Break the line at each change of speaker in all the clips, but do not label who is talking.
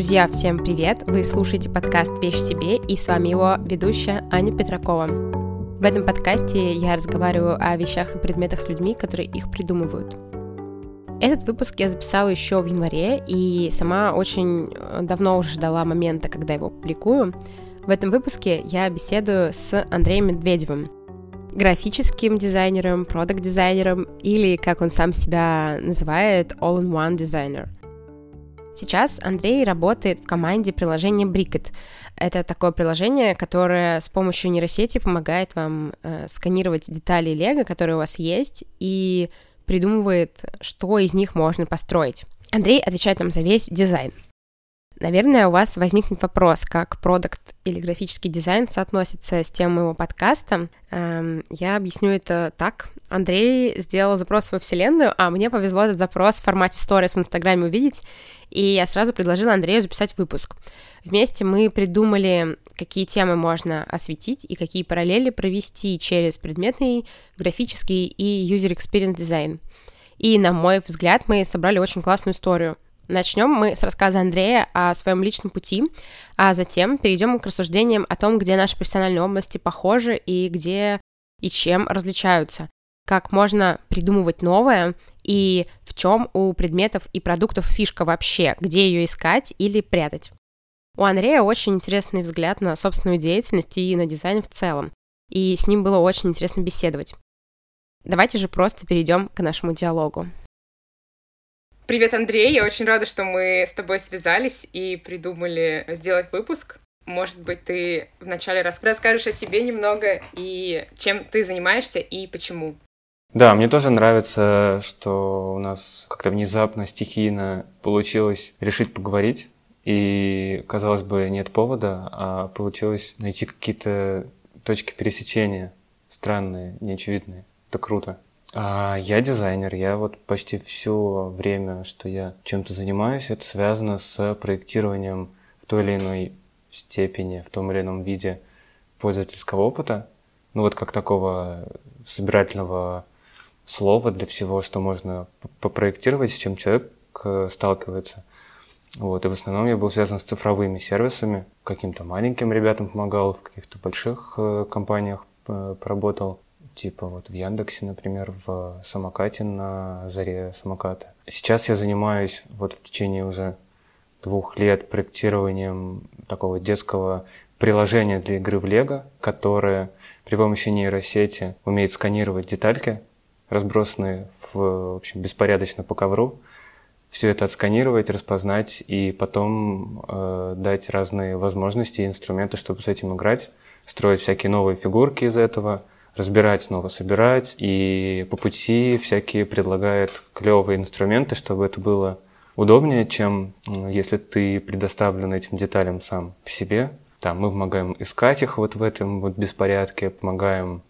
Друзья, всем привет! Вы слушаете подкаст «Вещь в себе» и с вами его ведущая Аня Петракова. В этом подкасте я разговариваю о вещах и предметах с людьми, которые их придумывают. Этот выпуск я записала еще в январе и сама очень э, давно уже ждала момента, когда его публикую. В этом выпуске я беседую с Андреем Медведевым, графическим дизайнером, продакт-дизайнером или, как он сам себя называет, all-in-one дизайнер – Сейчас Андрей работает в команде приложения Bricket. Это такое приложение, которое с помощью нейросети помогает вам э, сканировать детали Лего, которые у вас есть, и придумывает, что из них можно построить. Андрей отвечает нам за весь дизайн. Наверное, у вас возникнет вопрос, как продукт или графический дизайн соотносится с темой моего подкаста. Эм, я объясню это так. Андрей сделал запрос во Вселенную, а мне повезло этот запрос в формате сторис в Инстаграме увидеть, и я сразу предложила Андрею записать выпуск. Вместе мы придумали, какие темы можно осветить и какие параллели провести через предметный, графический и user experience дизайн. И, на мой взгляд, мы собрали очень классную историю — Начнем мы с рассказа Андрея о своем личном пути, а затем перейдем к рассуждениям о том, где наши профессиональные области похожи и где и чем различаются, как можно придумывать новое и в чем у предметов и продуктов фишка вообще, где ее искать или прятать. У Андрея очень интересный взгляд на собственную деятельность и на дизайн в целом, и с ним было очень интересно беседовать. Давайте же просто перейдем к нашему диалогу. Привет, Андрей. Я очень рада, что мы с тобой связались и придумали сделать выпуск. Может быть, ты вначале расскажешь о себе немного и чем ты занимаешься и почему.
Да, мне тоже нравится, что у нас как-то внезапно, стихийно получилось решить поговорить. И, казалось бы, нет повода, а получилось найти какие-то точки пересечения странные, неочевидные. Это круто. А, я дизайнер. Я вот почти все время, что я чем-то занимаюсь, это связано с проектированием в той или иной степени, в том или ином виде пользовательского опыта. Ну вот как такого собирательного слова для всего, что можно попроектировать, с чем человек э, сталкивается. Вот, и в основном я был связан с цифровыми сервисами. Каким-то маленьким ребятам помогал, в каких-то больших э, компаниях э, поработал типа вот в Яндексе, например, в самокате на заре самоката. Сейчас я занимаюсь вот в течение уже двух лет проектированием такого детского приложения для игры в Лего, которое при помощи нейросети умеет сканировать детальки, разбросанные в, в общем, беспорядочно по ковру, все это отсканировать, распознать и потом э, дать разные возможности и инструменты, чтобы с этим играть, строить всякие новые фигурки из этого, разбирать, снова собирать. И по пути всякие предлагает клевые инструменты, чтобы это было удобнее, чем если ты предоставлен этим деталям сам по себе. Там мы помогаем искать их вот в этом вот беспорядке, помогаем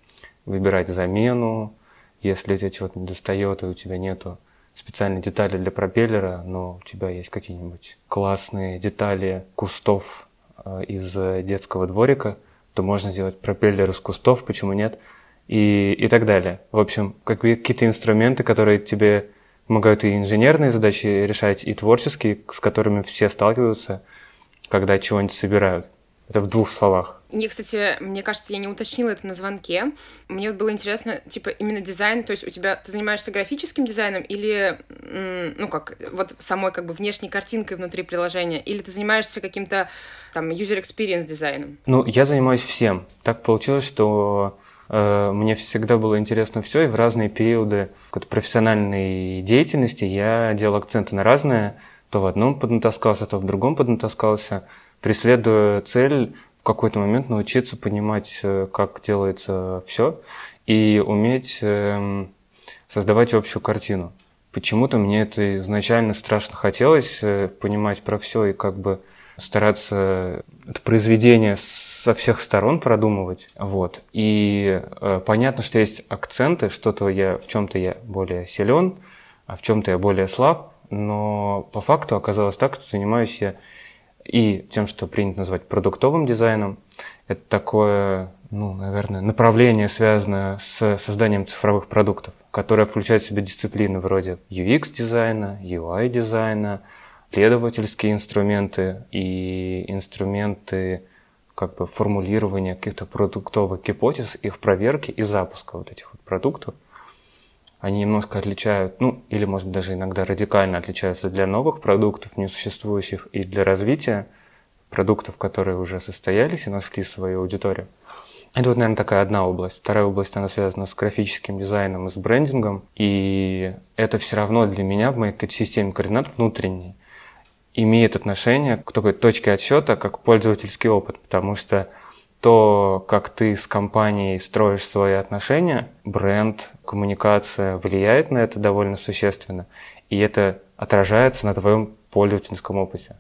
выбирать замену, если у тебя чего-то не достает и у тебя нету специальной детали для пропеллера, но у тебя есть какие-нибудь классные детали кустов э, из детского дворика – то можно сделать пропеллер из кустов, почему нет, и, и так далее. В общем, какие-то инструменты, которые тебе помогают и инженерные задачи решать, и творческие, с которыми все сталкиваются, когда чего-нибудь собирают. Это в двух словах.
Мне, кстати, мне кажется, я не уточнила это на звонке. Мне было интересно, типа, именно дизайн, то есть у тебя, ты занимаешься графическим дизайном или, ну, как, вот самой, как бы, внешней картинкой внутри приложения, или ты занимаешься каким-то, там, user experience дизайном?
Ну, я занимаюсь всем. Так получилось, что э, мне всегда было интересно все, и в разные периоды какой-то профессиональной деятельности я делал акценты на разное, то в одном поднатаскался, то в другом поднатаскался, преследуя цель в какой-то момент научиться понимать, э, как делается все, и уметь эм, создавать общую картину. Почему-то мне это изначально страшно хотелось э, понимать про все и как бы стараться это произведение со всех сторон продумывать. Вот. И э, понятно, что есть акценты, что-то я в чем-то я более силен, а в чем-то я более слаб, но по факту оказалось так, что занимаюсь я и тем, что принято назвать продуктовым дизайном. Это такое, ну, наверное, направление, связанное с созданием цифровых продуктов, которое включает в себя дисциплины вроде UX-дизайна, UI-дизайна, исследовательские инструменты и инструменты как бы формулирования каких-то продуктовых гипотез, их проверки и запуска вот этих вот продуктов. Они немножко отличают, ну, или, может, даже иногда радикально отличаются для новых продуктов, несуществующих, и для развития продуктов, которые уже состоялись и нашли свою аудиторию. Это вот, наверное, такая одна область. Вторая область, она связана с графическим дизайном и с брендингом. И это все равно для меня в моей системе координат внутренней имеет отношение к такой точке отсчета, как пользовательский опыт, потому что то, как ты с компанией строишь свои отношения, бренд, коммуникация влияет на это довольно существенно, и это отражается на твоем пользовательском опыте.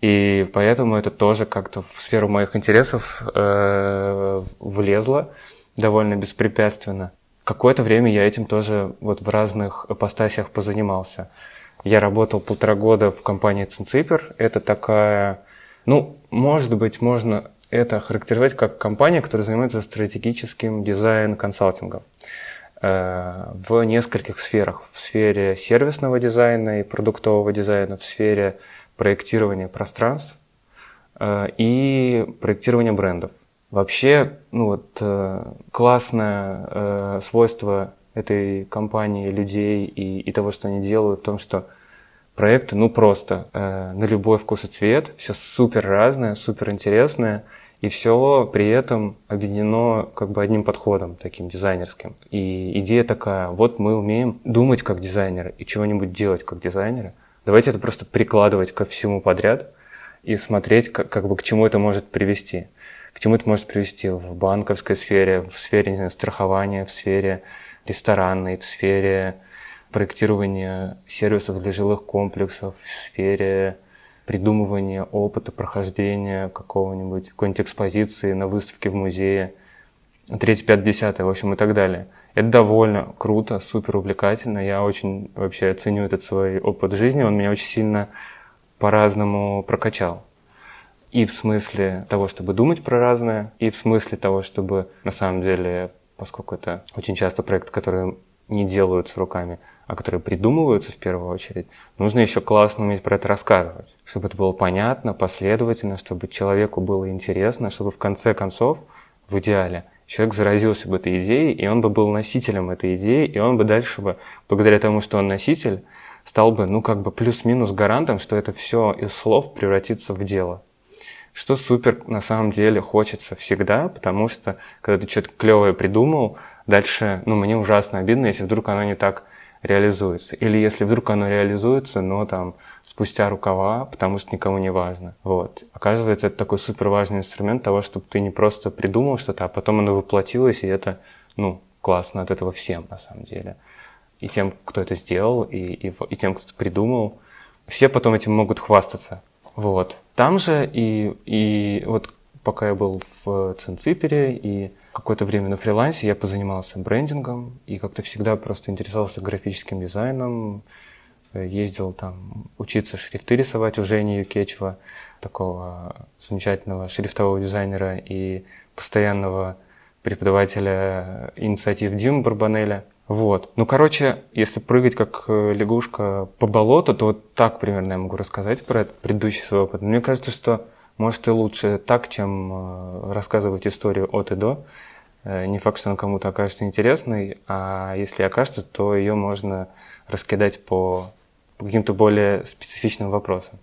И поэтому это тоже как-то в сферу моих интересов э, влезло довольно беспрепятственно. Какое-то время я этим тоже вот в разных апостасиях позанимался. Я работал полтора года в компании Цинципер. Это такая, ну, может быть, можно это характеризовать как компания, которая занимается стратегическим дизайн-консалтингом э, в нескольких сферах. В сфере сервисного дизайна и продуктового дизайна, в сфере проектирования пространств э, и проектирования брендов. Вообще, ну вот, э, классное свойство этой компании, людей и, и того, что они делают, в том, что проекты, ну просто э, на любой вкус и цвет, все супер разное, супер интересное, и все при этом объединено как бы одним подходом, таким дизайнерским. И идея такая, вот мы умеем думать как дизайнеры и чего-нибудь делать как дизайнеры, Давайте это просто прикладывать ко всему подряд и смотреть, как, как бы к чему это может привести. К чему это может привести в банковской сфере, в сфере знаю, страхования, в сфере ресторанной, в сфере проектирования сервисов для жилых комплексов, в сфере придумывания опыта прохождения какого-нибудь, какой-нибудь экспозиции на выставке в музее, 3, 5, 10, в общем, и так далее. Это довольно круто, супер увлекательно. Я очень вообще ценю этот свой опыт жизни. Он меня очень сильно по-разному прокачал. И в смысле того, чтобы думать про разное, и в смысле того, чтобы на самом деле, поскольку это очень часто проекты, которые не делаются руками, а которые придумываются в первую очередь, нужно еще классно уметь про это рассказывать, чтобы это было понятно, последовательно, чтобы человеку было интересно, чтобы в конце концов, в идеале, человек заразился бы этой идеей, и он бы был носителем этой идеи, и он бы дальше бы, благодаря тому, что он носитель, стал бы, ну, как бы плюс-минус гарантом, что это все из слов превратится в дело. Что супер на самом деле хочется всегда, потому что, когда ты что-то клевое придумал, дальше, ну, мне ужасно обидно, если вдруг оно не так реализуется. Или если вдруг оно реализуется, но там спустя рукава, потому что никому не важно. Вот. Оказывается, это такой супер важный инструмент того, чтобы ты не просто придумал что-то, а потом оно воплотилось, и это, ну, классно от этого всем, на самом деле. И тем, кто это сделал, и, и, и тем, кто это придумал. Все потом этим могут хвастаться. Вот. Там же и, и вот пока я был в Цинципере и какое-то время на фрилансе, я позанимался брендингом и как-то всегда просто интересовался графическим дизайном, ездил там учиться шрифты рисовать у Жени Юкечева, такого замечательного шрифтового дизайнера и постоянного преподавателя инициатив Дима Барбанеля. Вот. Ну, короче, если прыгать как э, лягушка по болоту, то вот так примерно я могу рассказать про этот предыдущий свой опыт. Мне кажется, что может и лучше так, чем э, рассказывать историю от и до. Э, не факт, что она кому-то окажется интересной, а если окажется, то ее можно раскидать по, каким-то более специфичным вопросам.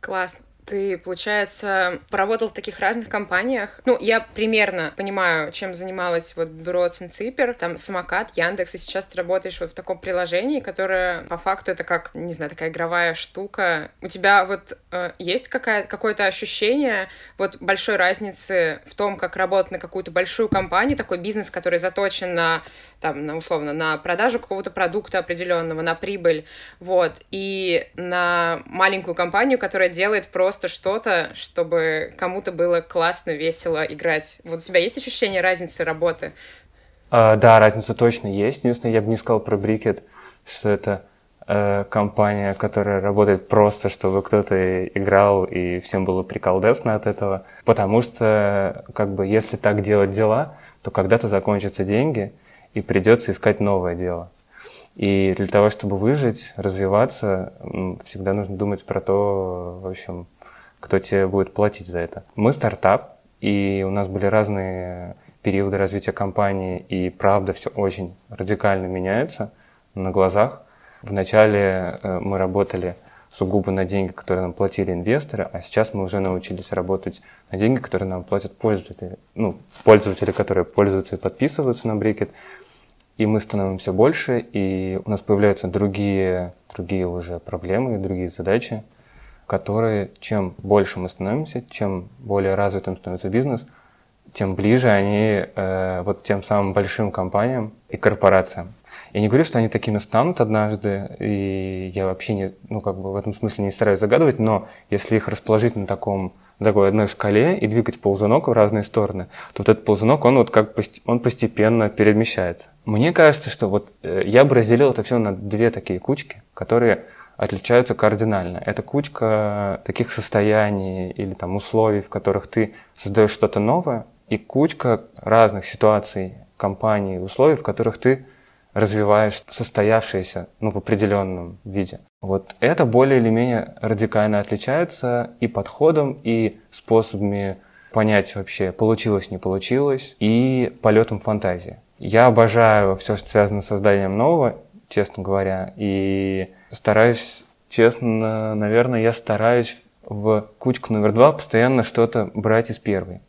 Классно. Ты, получается, поработал в таких разных компаниях. Ну, я примерно понимаю, чем занималась вот бюро Цинципер, там Самокат, Яндекс, и сейчас ты работаешь вот в таком приложении, которое по факту это как, не знаю, такая игровая штука. У тебя вот э, есть какая, какое-то ощущение вот большой разницы в том, как работать на какую-то большую компанию, такой бизнес, который заточен на там, на, условно, на продажу какого-то продукта определенного, на прибыль, вот, и на маленькую компанию, которая делает просто что-то, чтобы кому-то было классно, весело играть. Вот у тебя есть ощущение разницы работы?
А, да, разница точно есть. Единственное, я бы не сказал про Брикет, что это э, компания, которая работает просто, чтобы кто-то играл и всем было приколдесно от этого. Потому что, как бы, если так делать дела, то когда-то закончатся деньги, и придется искать новое дело. И для того, чтобы выжить, развиваться, всегда нужно думать про то, в общем, кто тебе будет платить за это. Мы стартап, и у нас были разные периоды развития компании, и правда все очень радикально меняется на глазах. Вначале э, мы работали сугубо на деньги, которые нам платили инвесторы, а сейчас мы уже научились работать на деньги, которые нам платят пользователи. Ну, пользователи, которые пользуются и подписываются на Брикет. И мы становимся больше, и у нас появляются другие, другие уже проблемы, другие задачи, которые, чем больше мы становимся, чем более развитым становится бизнес – тем ближе они э, вот тем самым большим компаниям и корпорациям. Я не говорю, что они такими станут однажды, и я вообще не, ну, как бы в этом смысле не стараюсь загадывать, но если их расположить на таком, на такой одной шкале и двигать ползунок в разные стороны, то вот этот ползунок, он вот как он постепенно перемещается. Мне кажется, что вот э, я бы разделил это все на две такие кучки, которые отличаются кардинально. Это кучка таких состояний или там условий, в которых ты создаешь что-то новое, и кучка разных ситуаций, компаний, условий, в которых ты развиваешь состоявшееся ну, в определенном виде. Вот это более или менее радикально отличается и подходом, и способами понять вообще, получилось, не получилось, и полетом фантазии. Я обожаю все, что связано с созданием нового, честно говоря, и стараюсь, честно, наверное, я стараюсь в кучку номер два постоянно что-то брать из первой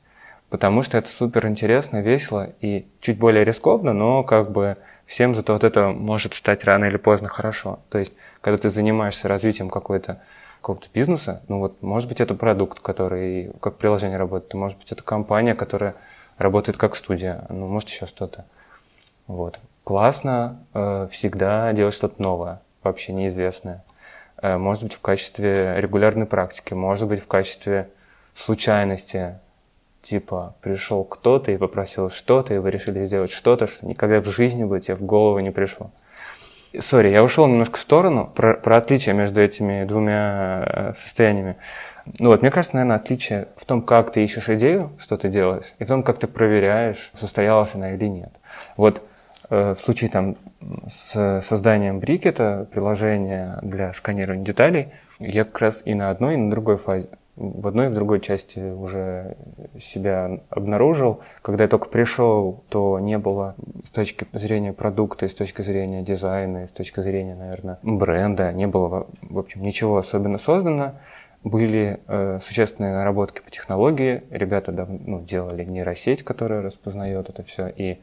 потому что это супер интересно, весело и чуть более рискованно, но как бы всем зато вот это может стать рано или поздно хорошо. То есть, когда ты занимаешься развитием какой-то какого-то бизнеса, ну вот, может быть, это продукт, который как приложение работает, может быть, это компания, которая работает как студия, ну, может, еще что-то. Вот. Классно э, всегда делать что-то новое, вообще неизвестное. Э, может быть, в качестве регулярной практики, может быть, в качестве случайности, типа пришел кто-то и попросил что-то, и вы решили сделать что-то, что никогда в жизни бы тебе в голову не пришло. Сори, я ушел немножко в сторону про, про отличие между этими двумя э, состояниями. Ну вот, мне кажется, наверное, отличие в том, как ты ищешь идею, что ты делаешь, и в том, как ты проверяешь, состоялась она или нет. Вот э, в случае там с созданием брикета, приложения для сканирования деталей, я как раз и на одной, и на другой фазе в одной и в другой части уже себя обнаружил. Когда я только пришел, то не было с точки зрения продукта, с точки зрения дизайна, с точки зрения, наверное, бренда, не было, в общем, ничего особенно создано. Были э, существенные наработки по технологии. Ребята дав- ну, делали нейросеть, которая распознает это все, и,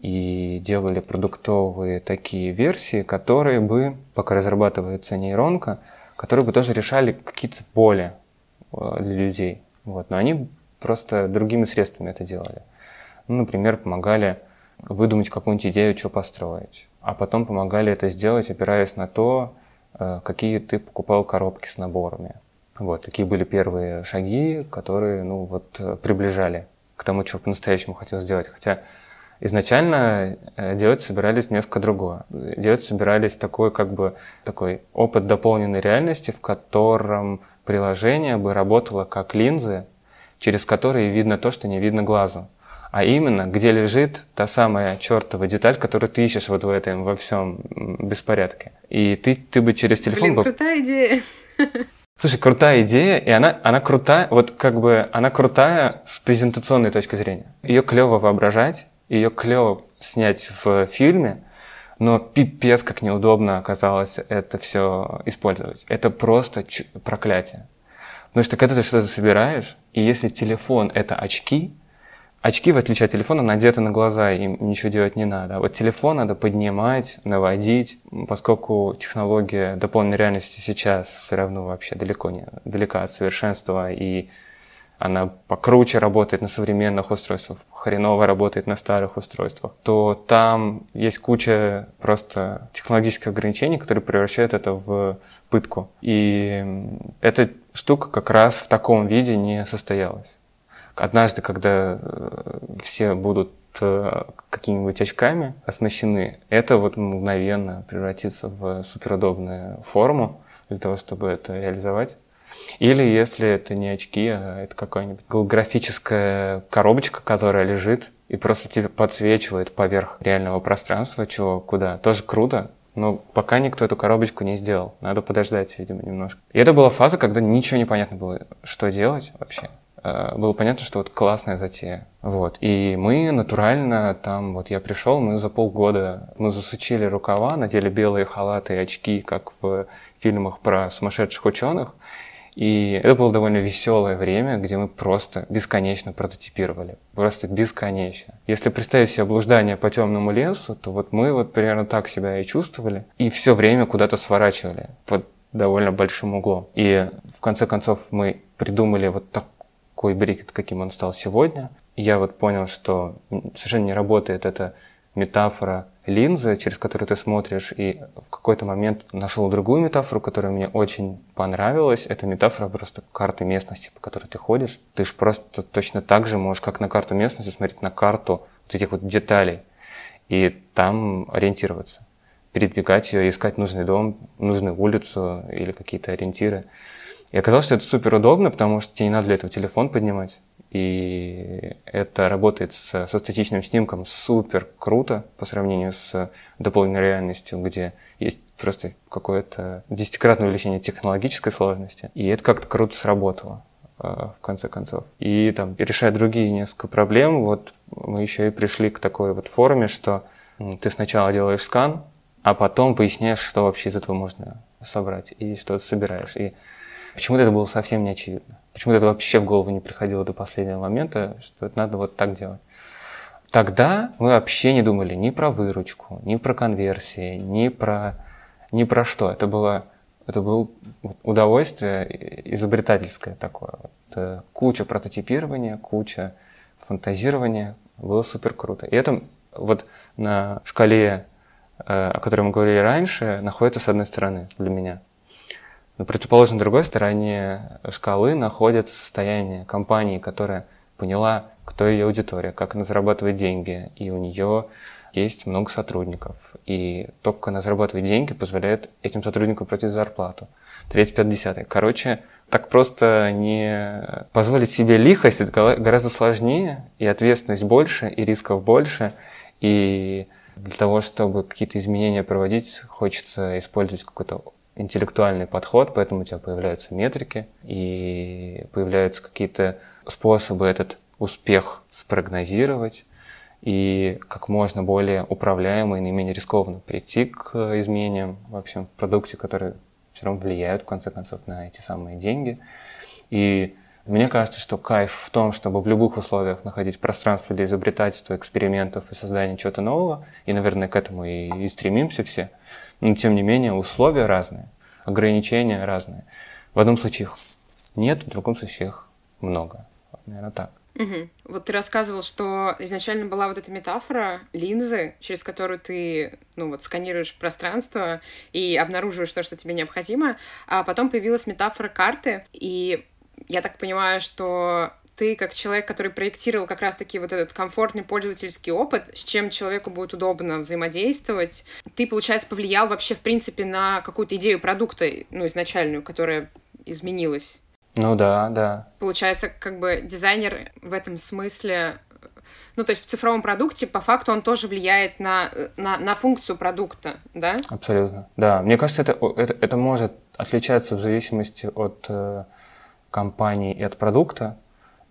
и делали продуктовые такие версии, которые бы, пока разрабатывается нейронка, которые бы тоже решали какие-то боли для людей. Вот. Но они просто другими средствами это делали. Ну, например, помогали выдумать какую-нибудь идею, что построить. А потом помогали это сделать, опираясь на то, э, какие ты покупал коробки с наборами. Вот, такие были первые шаги, которые, ну, вот, приближали к тому, чего по-настоящему хотел сделать. Хотя изначально э, делать собирались несколько другое. Делать собирались такой, как бы, такой опыт дополненной реальности, в котором приложение бы работало как линзы, через которые видно то, что не видно глазу. А именно, где лежит та самая чертова деталь, которую ты ищешь вот в этом, во всем беспорядке. И ты, ты бы через телефон...
Блин, бы... крутая идея.
Слушай, крутая идея, и она, она крутая, вот как бы она крутая с презентационной точки зрения. Ее клево воображать, ее клево снять в фильме, но пипец как неудобно оказалось это все использовать. Это просто ч- проклятие. Потому что когда ты что-то собираешь, и если телефон это очки, очки, в отличие от телефона, надеты на глаза, им ничего делать не надо. А вот телефон надо поднимать, наводить, поскольку технология дополненной реальности сейчас все равно вообще далеко не далека от совершенства, и она покруче работает на современных устройствах, хреново работает на старых устройствах, то там есть куча просто технологических ограничений, которые превращают это в пытку. И эта штука как раз в таком виде не состоялась. Однажды, когда э, все будут э, какими-нибудь очками оснащены, это вот мгновенно превратится в суперудобную форму для того, чтобы это реализовать. Или если это не очки, а это какая-нибудь голографическая коробочка, которая лежит и просто тебе подсвечивает поверх реального пространства, чего куда. Тоже круто, но пока никто эту коробочку не сделал. Надо подождать, видимо, немножко. И это была фаза, когда ничего не понятно было, что делать вообще. Э, было понятно, что вот классная затея. Вот. И мы натурально там, вот я пришел, мы за полгода, мы засучили рукава, надели белые халаты и очки, как в фильмах про сумасшедших ученых. И это было довольно веселое время, где мы просто бесконечно прототипировали. Просто бесконечно. Если представить себе блуждание по темному лесу, то вот мы вот примерно так себя и чувствовали. И все время куда-то сворачивали под довольно большим углом. И в конце концов мы придумали вот такой брикет, каким он стал сегодня. И я вот понял, что совершенно не работает эта метафора линзы, через которую ты смотришь, и в какой-то момент нашел другую метафору, которая мне очень понравилась. Это метафора просто карты местности, по которой ты ходишь. Ты же просто точно так же можешь, как на карту местности, смотреть на карту вот этих вот деталей и там ориентироваться. Передвигать ее, искать нужный дом, нужную улицу или какие-то ориентиры. И оказалось, что это супер удобно, потому что тебе не надо для этого телефон поднимать. И это работает с, со статичным снимком супер круто по сравнению с дополненной реальностью, где есть просто какое-то десятикратное увеличение технологической сложности. И это как-то круто сработало э, в конце концов. И там, решая другие несколько проблем, вот мы еще и пришли к такой вот форме, что ты сначала делаешь скан, а потом выясняешь, что вообще из этого можно собрать, и что ты собираешь. И почему-то это было совсем не очевидно. Почему-то это вообще в голову не приходило до последнего момента, что это надо вот так делать. Тогда мы вообще не думали ни про выручку, ни про конверсии, ни про, ни про что. Это было, это было удовольствие изобретательское такое. Вот, э, куча прототипирования, куча фантазирования. Было супер круто. И это вот на шкале, э, о которой мы говорили раньше, находится с одной стороны для меня – на противоположной другой стороне шкалы находится состояние компании, которая поняла, кто ее аудитория, как она зарабатывает деньги, и у нее есть много сотрудников. И то, как она зарабатывает деньги, позволяет этим сотрудникам платить зарплату. Третий, пятый, десятый. Короче, так просто не позволить себе лихость, это гораздо сложнее, и ответственность больше, и рисков больше, и для того, чтобы какие-то изменения проводить, хочется использовать какой-то интеллектуальный подход, поэтому у тебя появляются метрики и появляются какие-то способы этот успех спрогнозировать и как можно более управляемо и наименее рискованно прийти к изменениям в общем, в продукте, которые все равно влияют в конце концов на эти самые деньги. И мне кажется, что кайф в том, чтобы в любых условиях находить пространство для изобретательства, экспериментов и создания чего-то нового, и, наверное, к этому и, и стремимся все – но тем не менее условия разные, ограничения разные. В одном случае их нет, в другом случае их много. Наверное, так.
Угу. Вот ты рассказывал, что изначально была вот эта метафора линзы, через которую ты, ну вот, сканируешь пространство и обнаруживаешь то, что тебе необходимо, а потом появилась метафора карты, и я так понимаю, что ты как человек, который проектировал как раз-таки вот этот комфортный пользовательский опыт, с чем человеку будет удобно взаимодействовать, ты, получается, повлиял вообще, в принципе, на какую-то идею продукта, ну, изначальную, которая изменилась.
Ну да, да.
Получается, как бы дизайнер в этом смысле ну, то есть в цифровом продукте по факту он тоже влияет на, на, на функцию продукта, да?
Абсолютно, да. Мне кажется, это, это, это может отличаться в зависимости от э, компании и от продукта.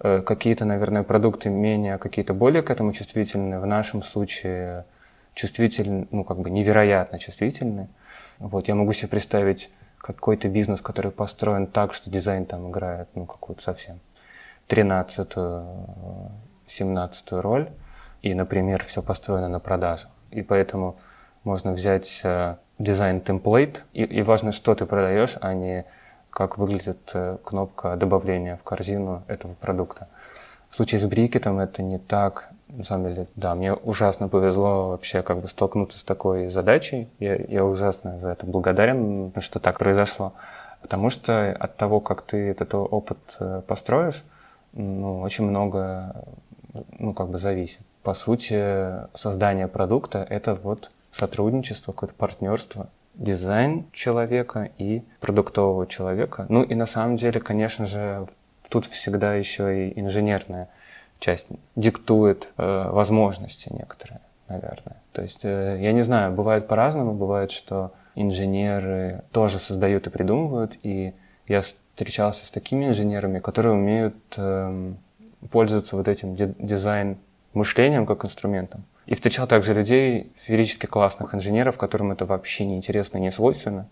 Э, какие-то, наверное, продукты менее, какие-то более к этому чувствительны. В нашем случае чувствительны, ну, как бы невероятно чувствительны. Вот, я могу себе представить какой-то бизнес, который построен так, что дизайн там играет, ну, какую-то совсем 13-ю, 17 роль, и, например, все построено на продажах. И поэтому можно взять э, дизайн-темплейт, и, и важно, что ты продаешь, а не как выглядит э, кнопка добавления в корзину этого продукта. В случае с брикетом это не так. На самом деле, да, мне ужасно повезло вообще как бы столкнуться с такой задачей. Я, я ужасно за это благодарен, что так произошло. Потому что от того, как ты этот опыт э, построишь, ну, очень много, ну, как бы зависит. По сути, создание продукта — это вот сотрудничество, какое-то партнерство дизайн человека и продуктового человека. Ну и на самом деле, конечно же, тут всегда еще и инженерная часть диктует э, возможности некоторые. наверное. То есть, э, я не знаю, бывает по-разному, бывает, что инженеры тоже создают и придумывают, и я встречался с такими инженерами, которые умеют э, пользоваться вот этим дизайн мышлением как инструментом. И встречал также людей, феерически классных инженеров, которым это вообще не интересно и не свойственно.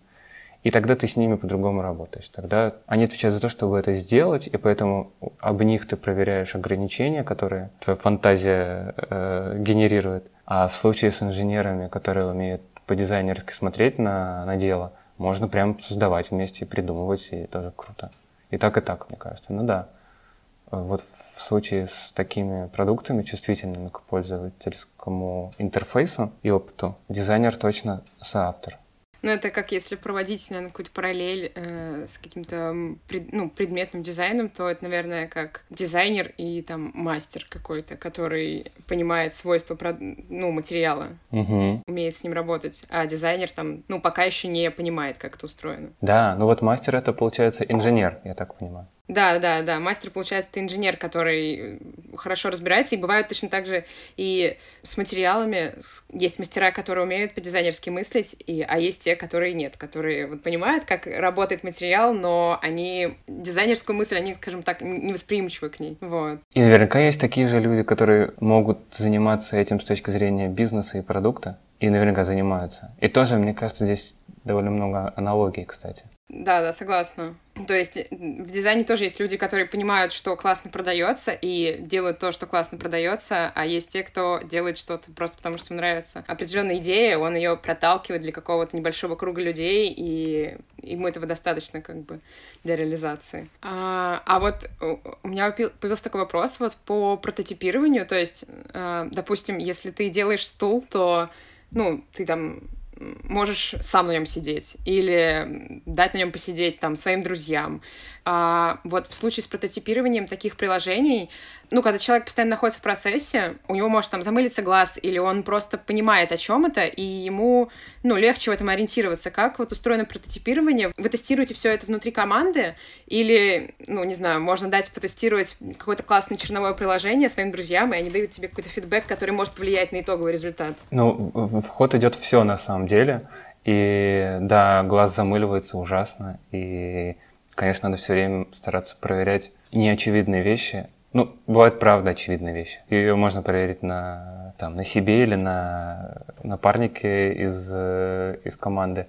И тогда ты с ними по-другому работаешь. Тогда они отвечают за то, чтобы это сделать, и поэтому об них ты проверяешь ограничения, которые твоя фантазия э, генерирует. А в случае с инженерами, которые умеют по-дизайнерски смотреть на, на дело, можно прям создавать вместе и придумывать, и тоже круто. И так, и так, мне кажется. Ну да. Вот в случае с такими продуктами, чувствительными к пользовательскому интерфейсу и опыту, дизайнер точно соавтор.
Ну, это как если проводить, наверное, какую-то параллель э, с каким-то пред, ну, предметным дизайном, то это, наверное, как дизайнер и там мастер какой-то, который понимает свойства ну, материала, угу. умеет с ним работать, а дизайнер там, ну, пока еще не понимает, как это устроено.
Да, ну вот мастер это, получается, инженер, я так понимаю.
Да, да, да. Мастер, получается, ты инженер, который хорошо разбирается. И бывают точно так же и с материалами. Есть мастера, которые умеют по-дизайнерски мыслить, и, а есть те, которые нет, которые вот понимают, как работает материал, но они дизайнерскую мысль, они, скажем так, невосприимчивы к ней. Вот.
И наверняка есть такие же люди, которые могут заниматься этим с точки зрения бизнеса и продукта, и наверняка занимаются. И тоже, мне кажется, здесь довольно много аналогий, кстати.
Да, да, согласна. То есть в дизайне тоже есть люди, которые понимают, что классно продается, и делают то, что классно продается, а есть те, кто делает что-то просто потому, что им нравится. Определенная идея, он ее проталкивает для какого-то небольшого круга людей, и ему этого достаточно как бы для реализации. А, а вот у меня появился такой вопрос вот по прототипированию, то есть, а, допустим, если ты делаешь стул, то ну, ты там можешь сам на нем сидеть или дать на нем посидеть там своим друзьям. А вот в случае с прототипированием таких приложений, ну, когда человек постоянно находится в процессе, у него может там замылиться глаз, или он просто понимает, о чем это, и ему, ну, легче в этом ориентироваться. Как вот устроено прототипирование? Вы тестируете все это внутри команды, или, ну, не знаю, можно дать потестировать какое-то классное черновое приложение своим друзьям, и они дают тебе какой-то фидбэк, который может повлиять на итоговый результат?
Ну, в идет все на самом деле. И да, глаз замыливается ужасно, и конечно, надо все время стараться проверять неочевидные вещи. Ну, бывают, правда, очевидные вещи. Ее можно проверить на, там, на себе или на напарнике из, из команды.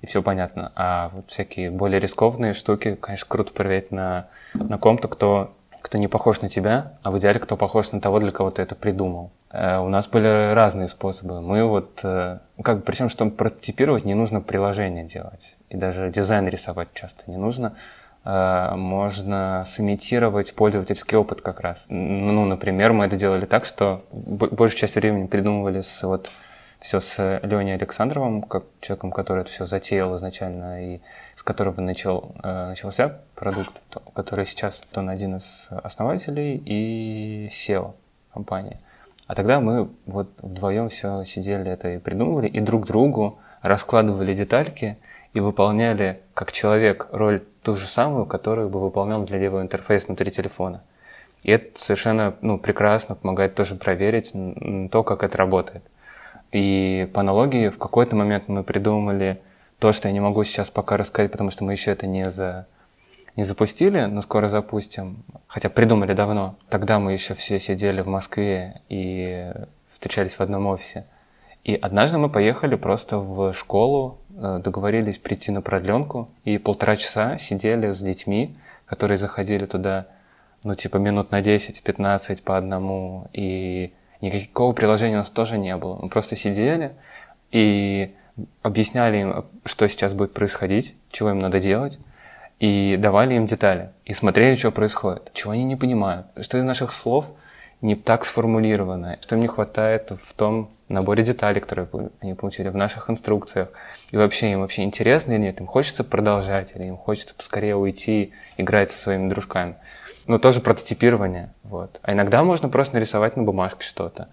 И все понятно. А вот всякие более рискованные штуки, конечно, круто проверять на, на ком-то, кто, кто не похож на тебя, а в идеале, кто похож на того, для кого ты это придумал. Э, у нас были разные способы. Мы вот, э, как бы, причем, чтобы прототипировать, не нужно приложение делать и даже дизайн рисовать часто не нужно, э, можно сымитировать пользовательский опыт как раз. Ну, например, мы это делали так, что большую часть времени придумывали с, вот, все с Леней Александровым, как человеком, который это все затеял изначально и с которого начал, э, начался продукт, который сейчас он один из основателей и SEO компании. А тогда мы вот вдвоем все сидели это и придумывали, и друг другу раскладывали детальки, и выполняли как человек роль ту же самую, которую бы выполнял для левого интерфейса внутри телефона. И это совершенно ну, прекрасно помогает тоже проверить то, как это работает. И по аналогии в какой-то момент мы придумали то, что я не могу сейчас пока рассказать, потому что мы еще это не, за, не запустили, но скоро запустим. Хотя придумали давно. Тогда мы еще все сидели в Москве и встречались в одном офисе. И однажды мы поехали просто в школу, договорились прийти на продленку, и полтора часа сидели с детьми, которые заходили туда, ну, типа, минут на 10-15 по одному, и никакого приложения у нас тоже не было. Мы просто сидели и объясняли им, что сейчас будет происходить, чего им надо делать, и давали им детали, и смотрели, что происходит, чего они не понимают, что из наших слов не так сформулировано, что им не хватает в том, наборе деталей, которые они получили в наших инструкциях. И вообще им вообще интересно или нет, им хочется продолжать, или им хочется поскорее уйти, играть со своими дружками. Ну, тоже прототипирование. Вот. А иногда можно просто нарисовать на бумажке что-то.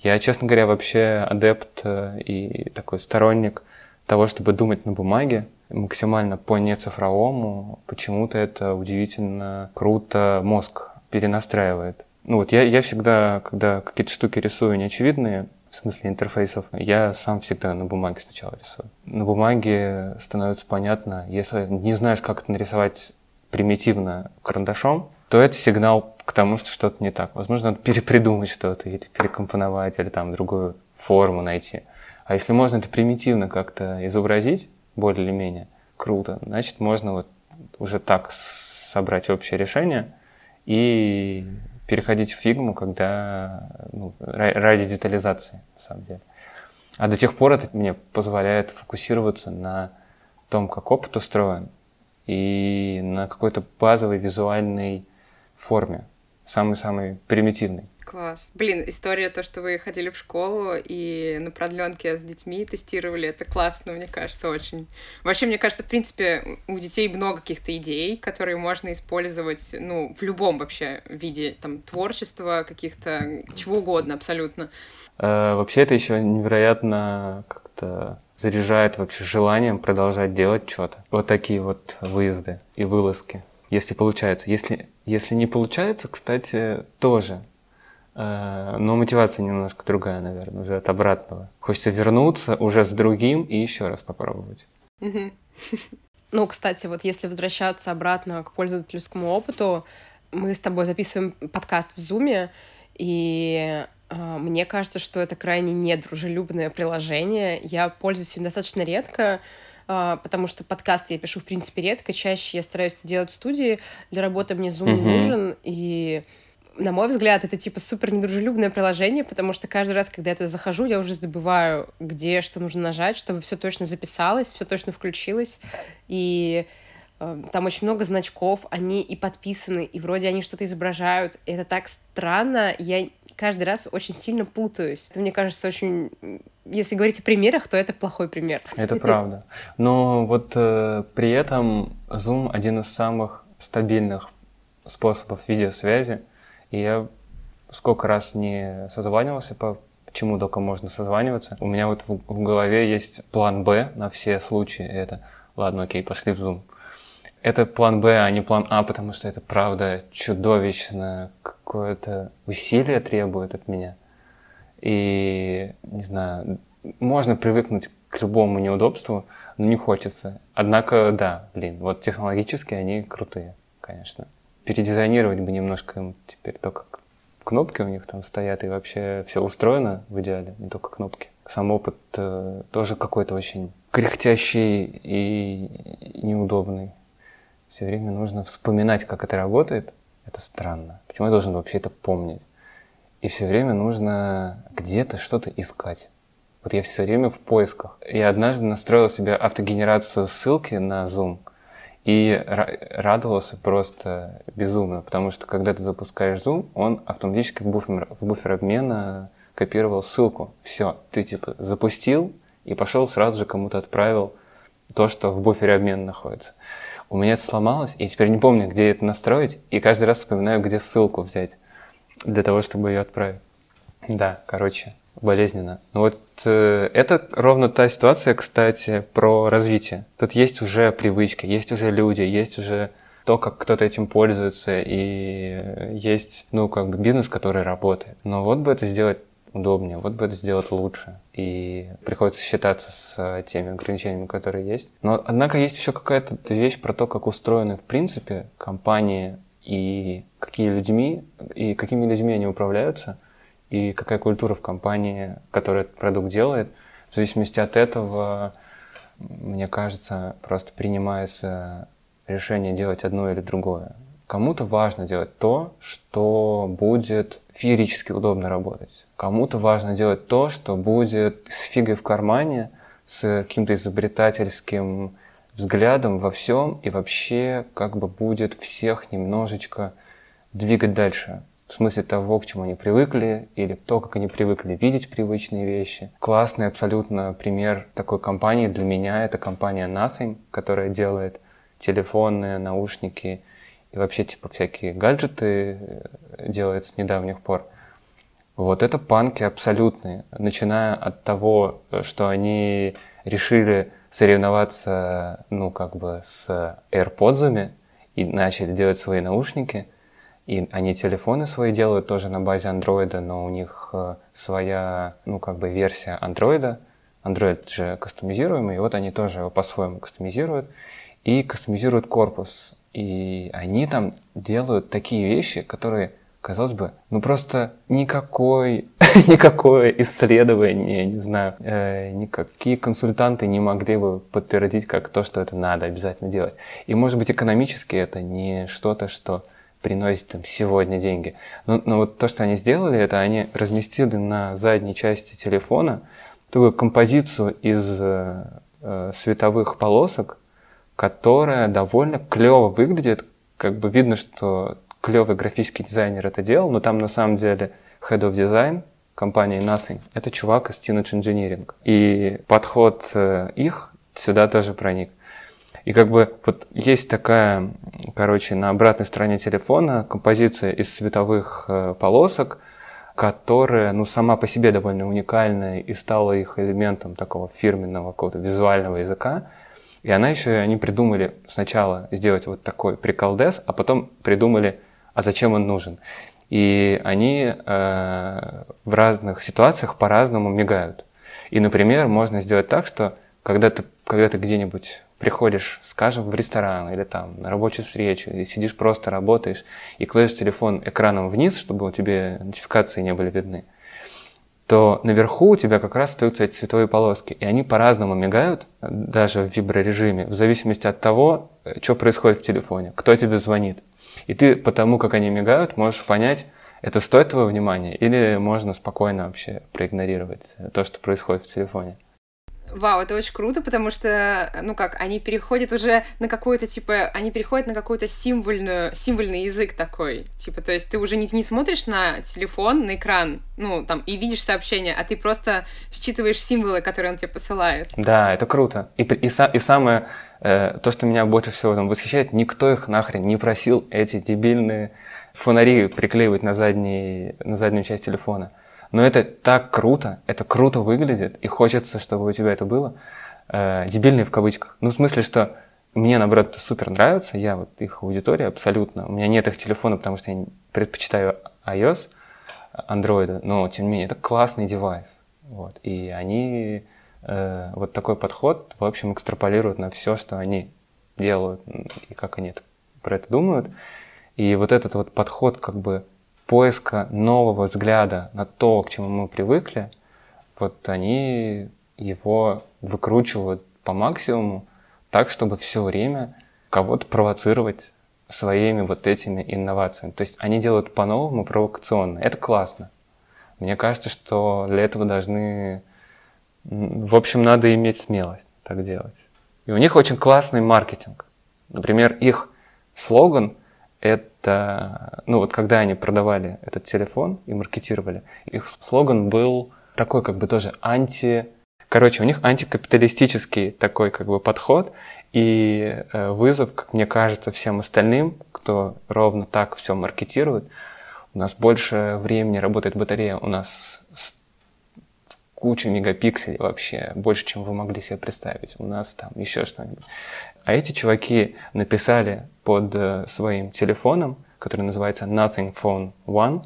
Я, честно говоря, вообще адепт э, и такой сторонник того, чтобы думать на бумаге, максимально по нецифровому. Почему-то это удивительно круто мозг перенастраивает. Ну вот я, я всегда, когда какие-то штуки рисую неочевидные, в смысле интерфейсов, я сам всегда на бумаге сначала рисую. На бумаге становится понятно, если не знаешь, как это нарисовать примитивно карандашом, то это сигнал к тому, что что-то не так. Возможно, надо перепридумать что-то или перекомпоновать, или там другую форму найти. А если можно это примитивно как-то изобразить, более или менее, круто, значит, можно вот уже так собрать общее решение и переходить в фигму, когда ну, ради детализации, на самом деле. А до тех пор это мне позволяет фокусироваться на том, как опыт устроен, и на какой-то базовой визуальной форме, самый-самый примитивный.
Класс. Блин, история то, что вы ходили в школу и на продленке с детьми тестировали, это классно, мне кажется, очень. Вообще, мне кажется, в принципе, у детей много каких-то идей, которые можно использовать, ну, в любом вообще виде, там, творчества, каких-то, чего угодно абсолютно.
Э, вообще, это еще невероятно как-то заряжает вообще желанием продолжать делать что-то. Вот такие вот выезды и вылазки. Если получается. Если, если не получается, кстати, тоже но мотивация немножко другая, наверное, уже от обратного. Хочется вернуться уже с другим и еще раз попробовать.
Ну, кстати, вот если возвращаться обратно к пользовательскому опыту, мы с тобой записываем подкаст в Зуме, и э, мне кажется, что это крайне недружелюбное приложение. Я пользуюсь им достаточно редко, э, потому что подкасты я пишу, в принципе, редко. Чаще я стараюсь это делать в студии. Для работы мне Zoom mm-hmm. нужен, и на мой взгляд, это типа супер недружелюбное приложение, потому что каждый раз, когда я туда захожу, я уже забываю, где что нужно нажать, чтобы все точно записалось, все точно включилось. И э, там очень много значков, они и подписаны, и вроде они что-то изображают. И это так странно. Я каждый раз очень сильно путаюсь. Это, мне кажется, очень... Если говорить о примерах, то это плохой пример.
Это правда. Но вот э, при этом Zoom один из самых стабильных способов видеосвязи. И я сколько раз не созванивался по чему только можно созваниваться. У меня вот в, в голове есть план Б на все случаи. Это, ладно, окей, пошли в Zoom. Это план Б, а не план А, потому что это, правда, чудовищно какое-то усилие требует от меня. И, не знаю, можно привыкнуть к любому неудобству, но не хочется. Однако, да, блин, вот технологически они крутые, конечно передизайнировать бы немножко им теперь то, как кнопки у них там стоят, и вообще все устроено в идеале, не только кнопки. Сам опыт э, тоже какой-то очень кряхтящий и неудобный. Все время нужно вспоминать, как это работает. Это странно. Почему я должен вообще это помнить? И все время нужно где-то что-то искать. Вот я все время в поисках. Я однажды настроил себе автогенерацию ссылки на Zoom – и радовался просто безумно, потому что когда ты запускаешь Zoom, он автоматически в буфер, в буфер обмена копировал ссылку. Все, ты типа запустил и пошел сразу же кому-то отправил то, что в буфере обмена находится. У меня это сломалось, и теперь не помню, где это настроить, и каждый раз вспоминаю, где ссылку взять для того, чтобы ее отправить. Да, короче, болезненно. Ну вот э, это ровно та ситуация, кстати, про развитие. Тут есть уже привычка, есть уже люди, есть уже то, как кто-то этим пользуется, и есть, ну, как бы бизнес, который работает. Но вот бы это сделать удобнее, вот бы это сделать лучше. И приходится считаться с теми ограничениями, которые есть. Но, однако, есть еще какая-то вещь про то, как устроены, в принципе, компании и какие людьми, и какими людьми они управляются – и какая культура в компании, которая этот продукт делает. В зависимости от этого, мне кажется, просто принимается решение делать одно или другое. Кому-то важно делать то, что будет феерически удобно работать. Кому-то важно делать то, что будет с фигой в кармане, с каким-то изобретательским взглядом во всем и вообще как бы будет всех немножечко двигать дальше в смысле того, к чему они привыкли, или то, как они привыкли видеть привычные вещи. Классный абсолютно пример такой компании для меня — это компания Nothing, которая делает телефоны, наушники и вообще типа всякие гаджеты э, делает с недавних пор. Вот это панки абсолютные, начиная от того, что они решили соревноваться, ну, как бы с AirPods и начали делать свои наушники — И они телефоны свои делают тоже на базе андроида, но у них э, своя, ну, как бы версия андроида. Android же кастомизируемый, и вот они тоже его по-своему кастомизируют. И кастомизируют корпус. И они там делают такие вещи, которые казалось бы, ну просто никакой, никакое исследование, не знаю, э, никакие консультанты не могли бы подтвердить как то, что это надо обязательно делать. И может быть экономически это не что-то, что приносит им сегодня деньги. Но, но вот то, что они сделали, это они разместили на задней части телефона такую композицию из э, э световых полосок, которая довольно клево выглядит. Как бы видно, что клевый графический дизайнер это делал, но там на самом деле Head of Design компании Nothing — это чувак из Teenage Engineering. И подход э, их сюда тоже проник. И как бы вот есть такая, короче, на обратной стороне телефона композиция из световых э, полосок, которая, ну, сама по себе довольно уникальная и стала их элементом такого фирменного какого-то визуального языка. И она еще, они придумали сначала сделать вот такой приколдес, а потом придумали а зачем он нужен. И они э, в разных ситуациях по-разному мигают. И, например, можно сделать так, что когда ты, когда ты где-нибудь приходишь, скажем, в ресторан или там на рабочую встречу, и сидишь просто работаешь, и кладешь телефон экраном вниз, чтобы у тебя нотификации не были видны, то наверху у тебя как раз остаются эти цветовые полоски. И они по-разному мигают, даже в виброрежиме, в зависимости от того, э, что происходит в телефоне, кто тебе звонит. И ты потому, как они мигают, можешь понять, это стоит твоего внимания или можно спокойно вообще проигнорировать то, что происходит в телефоне.
Вау, это очень круто, потому что, ну как, они переходят уже на какой-то, типа, они переходят на какой-то символьную, символьный язык такой. Типа, то есть ты уже не, не смотришь на телефон, на экран, ну, там, и видишь сообщение, а ты просто считываешь символы, которые он тебе посылает.
Да, это круто. И, и, и самое Э, то, что меня больше всего там восхищает, никто их нахрен не просил эти дебильные фонари приклеивать на, задний, на заднюю часть телефона. Но это так круто, это круто выглядит, и хочется, чтобы у тебя это было. Э, дебильные в кавычках. Ну, в смысле, что мне, наоборот, это супер нравится, я вот их аудитория абсолютно. У меня нет их телефона, потому что я предпочитаю iOS, Android, но, тем не менее, это классный девайс. Вот. И они Э, вот такой подход, в общем, экстраполируют на все, что они делают и как они про это думают. И вот этот вот подход как бы поиска нового взгляда на то, к чему мы привыкли, вот они его выкручивают по максимуму так, чтобы все время кого-то провоцировать своими вот этими инновациями. То есть они делают по-новому провокационно. Это классно. Мне кажется, что для этого должны в общем, надо иметь смелость так делать. И у них очень классный маркетинг. Например, их слоган это, ну вот когда они продавали этот телефон и маркетировали, их слоган был такой как бы тоже анти... Короче, у них антикапиталистический такой как бы подход и э, вызов, как мне кажется, всем остальным, кто ровно так все маркетирует. У нас больше времени работает батарея, у нас куча мегапикселей вообще, больше, чем вы могли себе представить. У нас там еще что-нибудь. А эти чуваки написали под э, своим телефоном, который называется Nothing Phone One,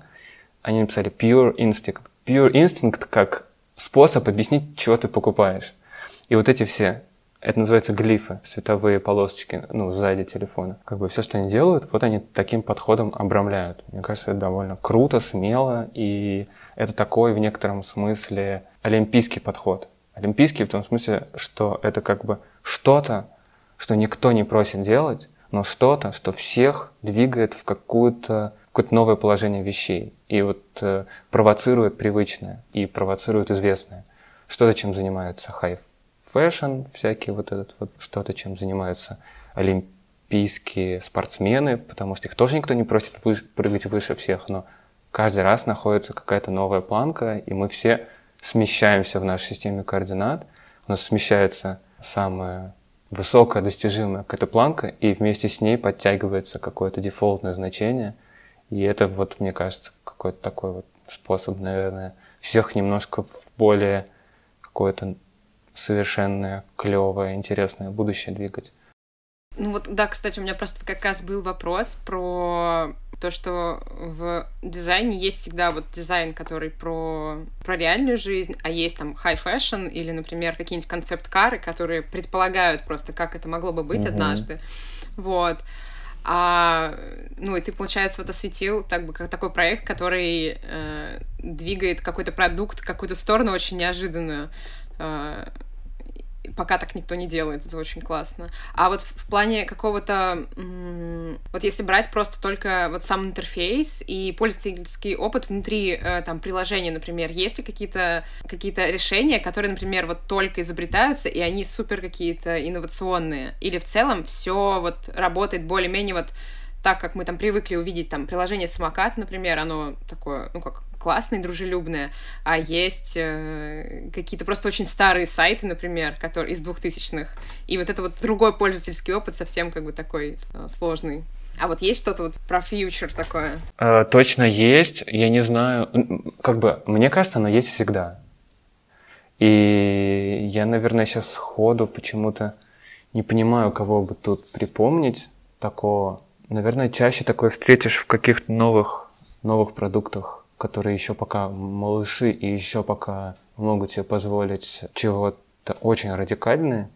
они написали Pure Instinct. Pure Instinct как способ объяснить, чего ты покупаешь. И вот эти все, это называется глифы, световые полосочки, ну, сзади телефона. Как бы все, что они делают, вот они таким подходом обрамляют. Мне кажется, это довольно круто, смело, и это такой в некотором смысле олимпийский подход. Олимпийский в том смысле, что это как бы что-то, что никто не просит делать, но что-то, что всех двигает в какую-то какое-то новое положение вещей и вот э, провоцирует привычное и провоцирует известное. Что-то, чем занимаются high fashion, всякие вот этот вот, что-то, чем занимаются олимпийские спортсмены, потому что их тоже никто не просит выше, прыгать выше всех, но каждый раз находится какая-то новая планка, и мы все смещаемся в нашей системе координат. У нас смещается самая высокая достижимая какая-то планка, и вместе с ней подтягивается какое-то дефолтное значение. И это вот, мне кажется, какой-то такой вот способ, наверное, всех немножко в более какое-то совершенное, клевое, интересное будущее двигать.
Ну вот, да, кстати, у меня просто как раз был вопрос про то, что в дизайне есть всегда вот дизайн, который про, про реальную жизнь, а есть там high fashion или, например, какие-нибудь концепт-кары, которые предполагают просто, как это могло бы быть mm-hmm. однажды. Вот. А, ну, и ты, получается, вот осветил так бы как такой проект, который э, двигает какой-то продукт какую-то сторону очень неожиданную. Э, пока так никто не делает, это очень классно. А вот в, плане какого-то, вот если брать просто только вот сам интерфейс и пользовательский опыт внутри э, там приложения, например, есть ли какие-то какие решения, которые, например, вот только изобретаются, и они супер какие-то инновационные? Или в целом все вот работает более-менее вот так, как мы там привыкли увидеть там приложение самокат, например, оно такое, ну как классные, дружелюбные, а есть э, какие-то просто очень старые сайты, например, которые из двухтысячных, и вот это вот другой пользовательский опыт совсем как бы такой э, сложный. А вот есть что-то вот про фьючер такое?
Э, точно есть, я не знаю, как бы, мне кажется, оно есть всегда. И я, наверное, сейчас сходу почему-то не понимаю, кого бы тут припомнить такого. Наверное, чаще такое встретишь в каких-то новых, новых продуктах которые еще пока малыши и еще пока могут себе позволить чего-то очень радикальное.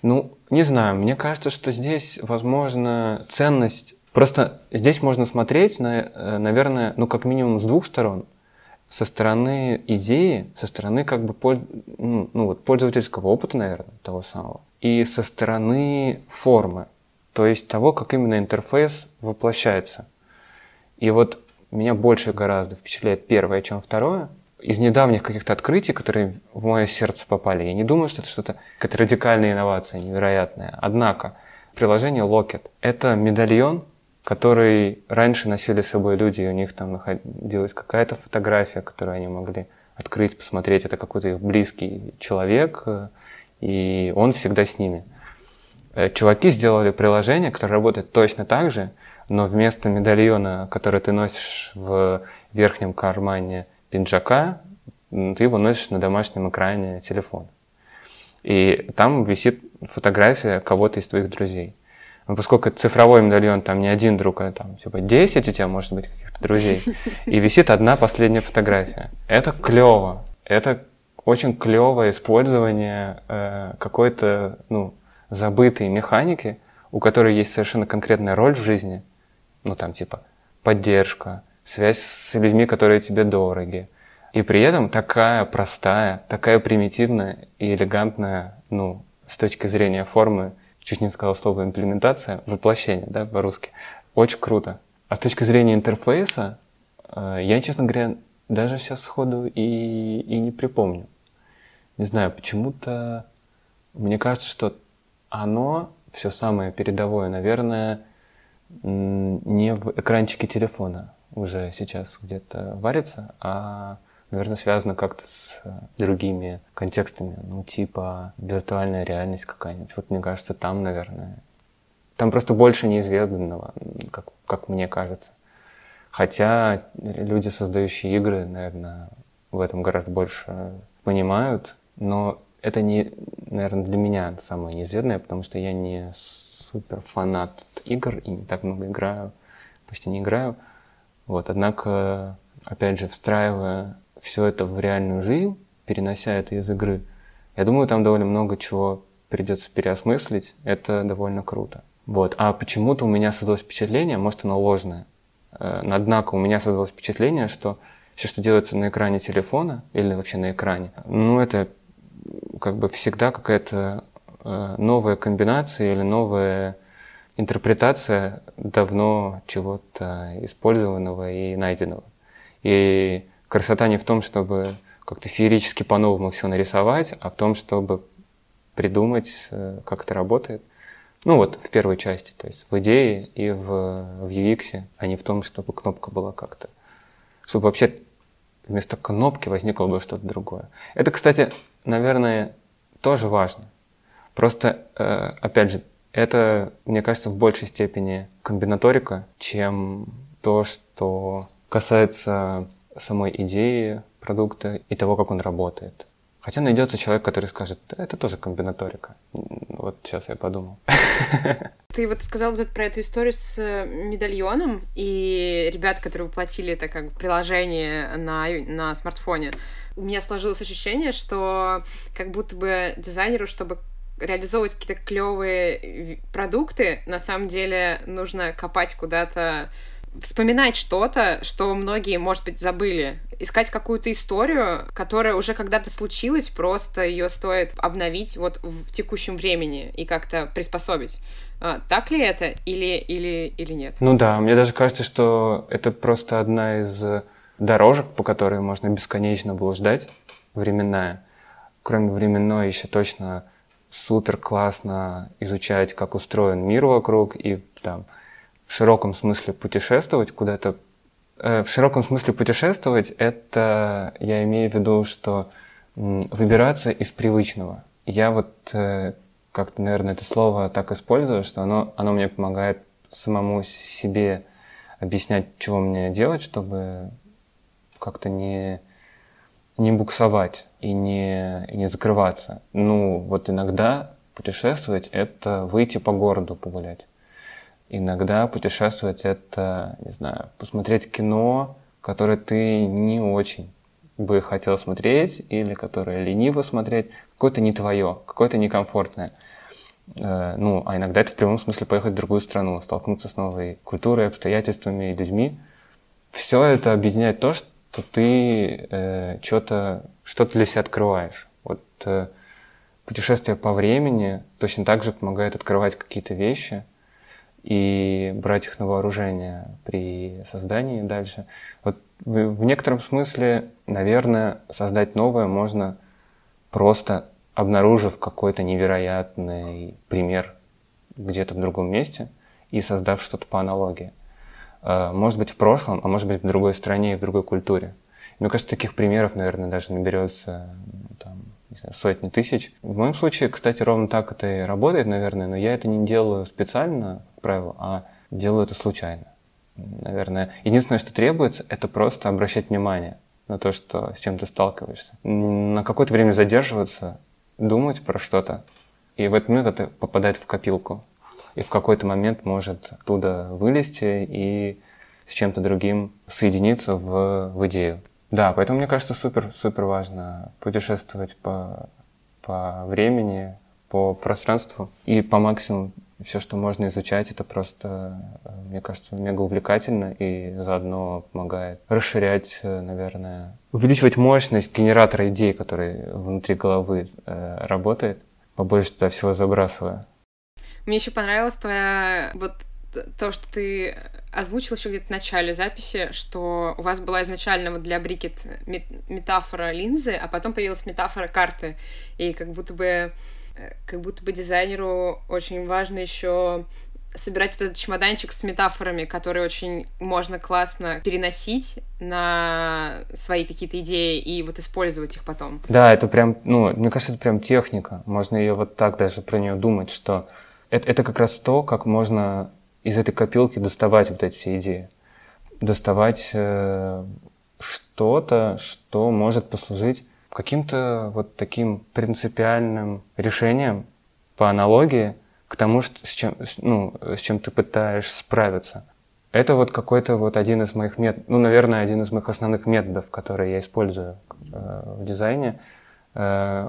Ну, не знаю, мне кажется, что здесь, возможно, ценность... Просто здесь можно смотреть, на, э, наверное, ну, как минимум с двух сторон. Со стороны идеи, со стороны как бы ну, ну, вот, пользовательского опыта, наверное, того самого. И со стороны формы, то есть того, как именно интерфейс воплощается. И вот меня больше гораздо впечатляет первое, чем второе. Из недавних каких-то открытий, которые в мое сердце попали, я не думаю, что это что-то, какая-то радикальная инновация, невероятная. Однако, приложение Locket — это медальон, который раньше носили с собой люди, и у них там находилась какая-то фотография, которую они могли открыть, посмотреть. Это какой-то их близкий человек, и он всегда с ними. Э, чуваки сделали приложение, которое работает точно так же, но вместо медальона, который ты носишь в верхнем кармане пиджака, ты его носишь на домашнем экране телефона. И там висит фотография кого-то из твоих друзей. Но поскольку цифровой медальон, там не один друг, а там типа 10 у тебя может быть каких-то друзей, и висит одна последняя фотография. Это клево. Это очень клевое использование э, какой-то ну, забытой механики, у которой есть совершенно конкретная роль в жизни, ну там типа поддержка, связь с людьми, которые тебе дороги. И при этом такая простая, такая примитивная и элегантная, ну, с точки зрения формы, чуть не сказал слово имплементация, воплощение, да, по-русски. Очень круто. А с точки зрения интерфейса, э, я, честно говоря, даже сейчас сходу и, и не припомню. Не знаю, почему-то мне кажется, что оно, все самое передовое, наверное, не в экранчике телефона уже сейчас где-то варится, а, наверное, связано как-то с другими контекстами, ну, типа виртуальная реальность какая-нибудь. Вот мне кажется, там, наверное, там просто больше неизведанного, как, как мне кажется. Хотя люди, создающие игры, наверное, в этом гораздо больше понимают, но это не, наверное, для меня самое неизведанное, потому что я не супер фанат игр и не так много играю, почти не играю. Вот, однако, опять же, встраивая все это в реальную жизнь, перенося это из игры, я думаю, там довольно много чего придется переосмыслить. Это довольно круто. Вот. А почему-то у меня создалось впечатление, может, оно ложное, э, однако у меня создалось впечатление, что все, что делается на экране телефона или вообще на экране, ну, это как бы всегда какая-то новая комбинация или новая интерпретация давно чего-то использованного и найденного. И красота не в том, чтобы как-то феерически по-новому все нарисовать, а в том, чтобы придумать, э, как это работает. Ну вот, в первой части, то есть в идее и в, в UX, а не в том, чтобы кнопка была как-то... Чтобы вообще вместо кнопки возникло бы что-то другое. Это, кстати, наверное, тоже важно. Просто, э, опять же, это, мне кажется, в большей степени комбинаторика, чем то, что касается самой идеи продукта и того, как он работает. Хотя найдется человек, который скажет, да, это тоже комбинаторика. Вот сейчас я подумал.
Ты вот сказал вот про эту историю с э, медальоном, и ребят, которые воплотили это как приложение на, на смартфоне, у меня сложилось ощущение, что как будто бы дизайнеру, чтобы реализовывать какие-то клевые продукты, на самом деле нужно копать куда-то вспоминать что-то, что многие, может быть, забыли. Искать какую-то историю, которая уже когда-то случилась, просто ее стоит обновить вот в текущем времени и как-то приспособить. А, так ли это или, или, или нет?
Ну да, мне даже кажется, что это просто одна из дорожек, по которой можно бесконечно блуждать, временная. Кроме временной еще точно супер классно изучать, как устроен мир вокруг и там в широком смысле путешествовать куда-то. Э, в широком смысле путешествовать это я имею в виду, что выбираться из привычного. Я вот э, как-то, наверное, это слово так использую, что оно, оно мне помогает самому себе объяснять, чего мне делать, чтобы как-то не, не буксовать и не, и не закрываться. Ну, вот иногда путешествовать — это выйти по городу погулять. Иногда путешествовать — это, не знаю, посмотреть кино, которое ты не очень бы хотел смотреть или которое лениво смотреть, какое-то не твое, какое-то некомфортное. Э, ну, а иногда это в прямом смысле поехать в другую страну, столкнуться с новой культурой, обстоятельствами и людьми. Все это объединяет то, что ты э, что-то что для себя открываешь. Вот э, путешествие по времени точно так же помогает открывать какие-то вещи и брать их на вооружение при создании дальше. Вот в, в некотором смысле, наверное, создать новое можно просто обнаружив какой-то невероятный пример где-то в другом месте и создав что-то по аналогии. Э, может быть, в прошлом, а может быть, в другой стране и в другой культуре. Мне кажется, таких примеров, наверное, даже наберется ну, там, не знаю, сотни тысяч. В моем случае, кстати, ровно так это и работает, наверное, но я это не делаю специально, как правило, а делаю это случайно. Наверное, единственное, что требуется, это просто обращать внимание на то, что, с чем ты сталкиваешься. На какое-то время задерживаться, думать про что-то, и в этот момент это попадает в копилку. И в какой-то момент может оттуда вылезти и с чем-то другим соединиться в, в идею. Да, поэтому мне кажется супер, супер важно путешествовать по, по времени, по пространству и по максимуму все, что можно изучать, это просто, мне кажется, мега увлекательно и заодно помогает расширять, наверное, увеличивать мощность генератора идей, который внутри головы э, работает, побольше туда всего забрасывая.
Мне еще понравилась твоя вот то, что ты озвучил еще где-то в начале записи, что у вас была изначально вот для Брикет метафора линзы, а потом появилась метафора карты. И как будто бы э, как будто бы дизайнеру очень важно еще собирать вот этот чемоданчик с метафорами, которые очень можно классно переносить на свои какие-то идеи и вот использовать их потом.
Да, это прям, ну, мне кажется, это прям техника. Можно ее вот так даже про нее думать, что это, это как раз то, как можно из этой копилки доставать вот эти все идеи. Доставать э, что-то, что может послужить каким-то вот таким принципиальным решением по аналогии к тому, что, с, чем, ну, с чем ты пытаешься справиться. Это вот какой-то вот один из моих методов, ну, наверное, один из моих основных методов, которые я использую э, в дизайне, э,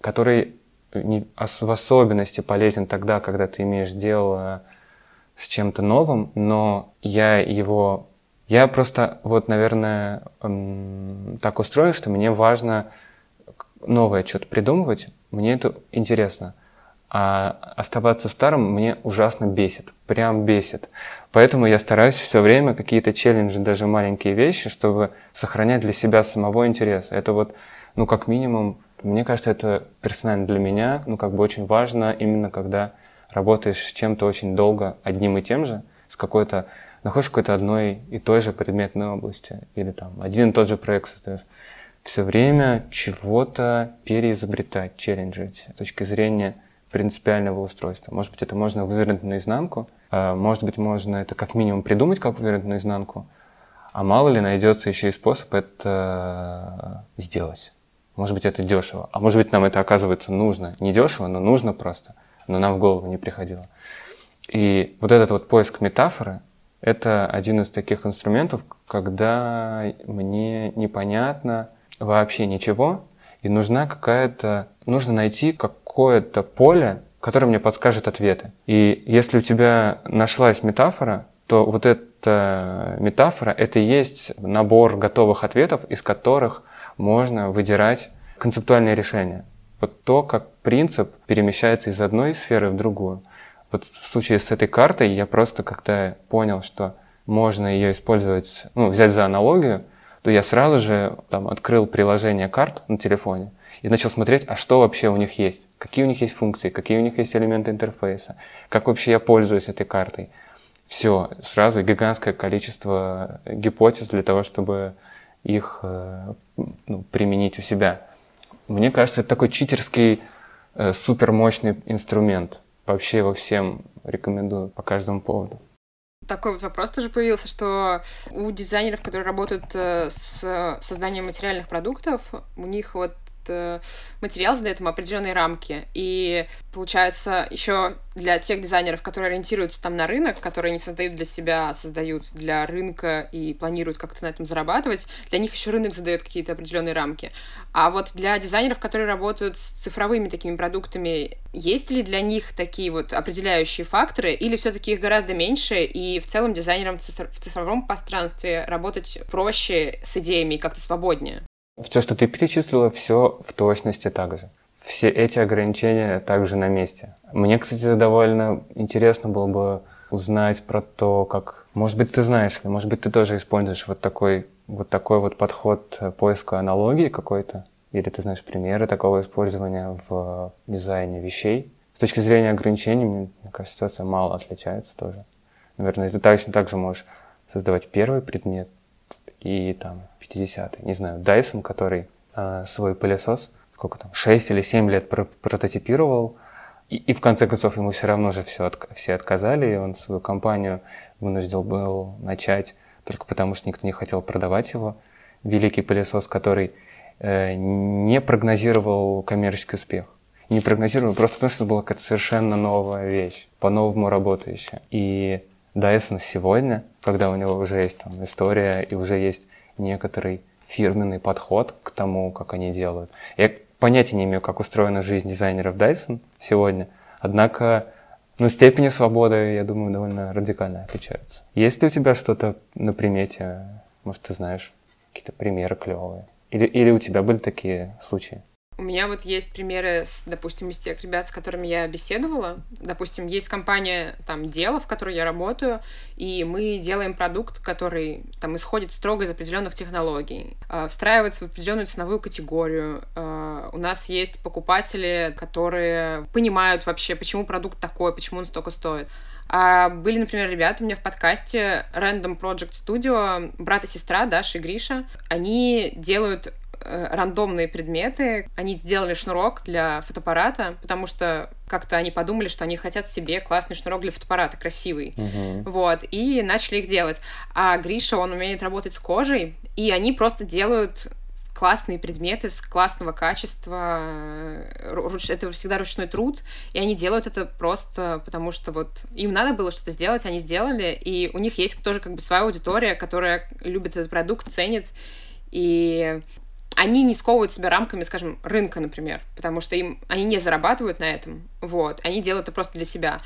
который не, в особенности полезен тогда, когда ты имеешь дело с чем-то новым, но я его... Я просто, вот, наверное, так устроен, что мне важно новое что-то придумывать, мне это интересно. А оставаться старым мне ужасно бесит, прям бесит. Поэтому я стараюсь все время какие-то челленджи, даже маленькие вещи, чтобы сохранять для себя самого интерес. Это вот, ну, как минимум, мне кажется, это персонально для меня, ну, как бы очень важно именно когда работаешь чем-то очень долго одним и тем же, с какой-то, находишь какой-то одной и той же предметной области, или там один и тот же проект создаешь, все время чего-то переизобретать, челленджить с точки зрения принципиального устройства. Может быть, это можно вывернуть наизнанку, а, может быть, можно это как минимум придумать, как вывернуть наизнанку, а мало ли найдется еще и способ это сделать. Может быть, это дешево, а может быть, нам это оказывается нужно. Не дешево, но нужно просто – но нам в голову не приходило. И вот этот вот поиск метафоры — это один из таких инструментов, когда мне непонятно вообще ничего, и нужна какая-то... Нужно найти какое-то поле, которое мне подскажет ответы. И если у тебя нашлась метафора, то вот эта метафора — это и есть набор готовых ответов, из которых можно выдирать концептуальные решения. Вот то, как принцип перемещается из одной сферы в другую. Вот в случае с этой картой я просто, когда понял, что можно ее использовать, ну, взять за аналогию, то я сразу же там открыл приложение карт на телефоне и начал смотреть, а что вообще у них есть, какие у них есть функции, какие у них есть элементы интерфейса, как вообще я пользуюсь этой картой. Все, сразу гигантское количество гипотез для того, чтобы их э, ну, применить у себя. Мне кажется, это такой читерский э, супермощный инструмент. Вообще его всем рекомендую по каждому поводу.
Такой вот вопрос тоже появился, что у дизайнеров, которые работают э, с созданием материальных продуктов, у них вот материал задает им определенные рамки. И получается, еще для тех дизайнеров, которые ориентируются там на рынок, которые не создают для себя, а создают для рынка и планируют как-то на этом зарабатывать, для них еще рынок задает какие-то определенные рамки. А вот для дизайнеров, которые работают с цифровыми такими продуктами, есть ли для них такие вот определяющие факторы, или все-таки их гораздо меньше, и в целом дизайнерам в цифровом пространстве работать проще с идеями и как-то свободнее?
Все, что ты перечислила, все в точности так же. Все эти ограничения также на месте. Мне, кстати, довольно интересно было бы узнать про то, как... Может быть, ты знаешь, может быть, ты тоже используешь вот такой вот такой вот подход поиска аналогии какой-то, или ты знаешь примеры такого использования в дизайне вещей. С точки зрения ограничений, мне кажется, ситуация мало отличается тоже. Наверное, ты точно так же можешь создавать первый предмет и там 50-й, не знаю, Dyson, который э, свой пылесос, сколько там, 6 или 7 лет про прототипировал, и, и в конце концов ему все равно же все, от, все отказали, и он свою компанию вынужден был начать только потому, что никто не хотел продавать его. Великий пылесос, который э, не прогнозировал коммерческий успех. Не прогнозировал, просто потому что это была какая-то совершенно новая вещь, по-новому работающая. И Dyson сегодня, когда у него уже есть там история и уже есть некоторый фирменный подход к тому, как они делают. Я понятия не имею, как устроена жизнь дизайнеров Dyson сегодня, однако ну, степени свободы, я думаю, довольно радикально отличаются. Есть ли у тебя что-то на примете? Может, ты знаешь какие-то примеры клевые? Или, или у тебя были такие случаи?
У меня вот есть примеры, с, допустим, из тех ребят, с которыми я беседовала. Допустим, есть компания, там, Дело, в которой я работаю, и мы делаем продукт, который, там, исходит строго из определенных технологий, э, встраивается в определенную ценовую категорию. Э, у нас есть покупатели, которые понимают вообще, почему продукт такой, почему он столько стоит. А были, например, ребята у меня в подкасте Random Project Studio, брат и сестра, Даша и Гриша. Они делают Э, рандомные предметы. Они сделали шнурок для фотоаппарата, потому что как-то они подумали, что они хотят себе классный шнурок для фотоаппарата, красивый. Uh-huh. Вот, и начали их делать. А Гриша, он умеет работать с кожей, и они просто делают классные предметы с классного качества. Это всегда ручной труд, и они делают это просто потому, что вот им надо было что-то сделать, они сделали, и у них есть тоже как бы своя аудитория, которая любит этот продукт, ценит, и они не сковывают себя рамками, скажем, рынка, например, потому что им они не зарабатывают на этом, вот, они делают это просто для себя.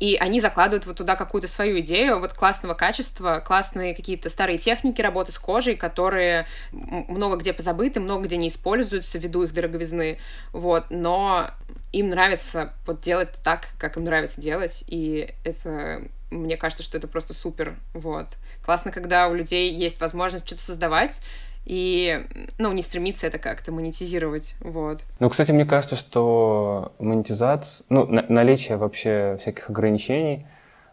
И они закладывают вот туда какую-то свою идею вот классного качества, классные какие-то старые техники работы с кожей, которые много где позабыты, много где не используются ввиду их дороговизны, вот, но им нравится вот делать так, как им нравится делать, и это мне кажется, что это просто супер, вот. Классно, когда у людей есть возможность что-то создавать, и, ну, не стремиться это как-то монетизировать, вот.
Ну, кстати, мне кажется, что монетизация, ну, наличие вообще всяких ограничений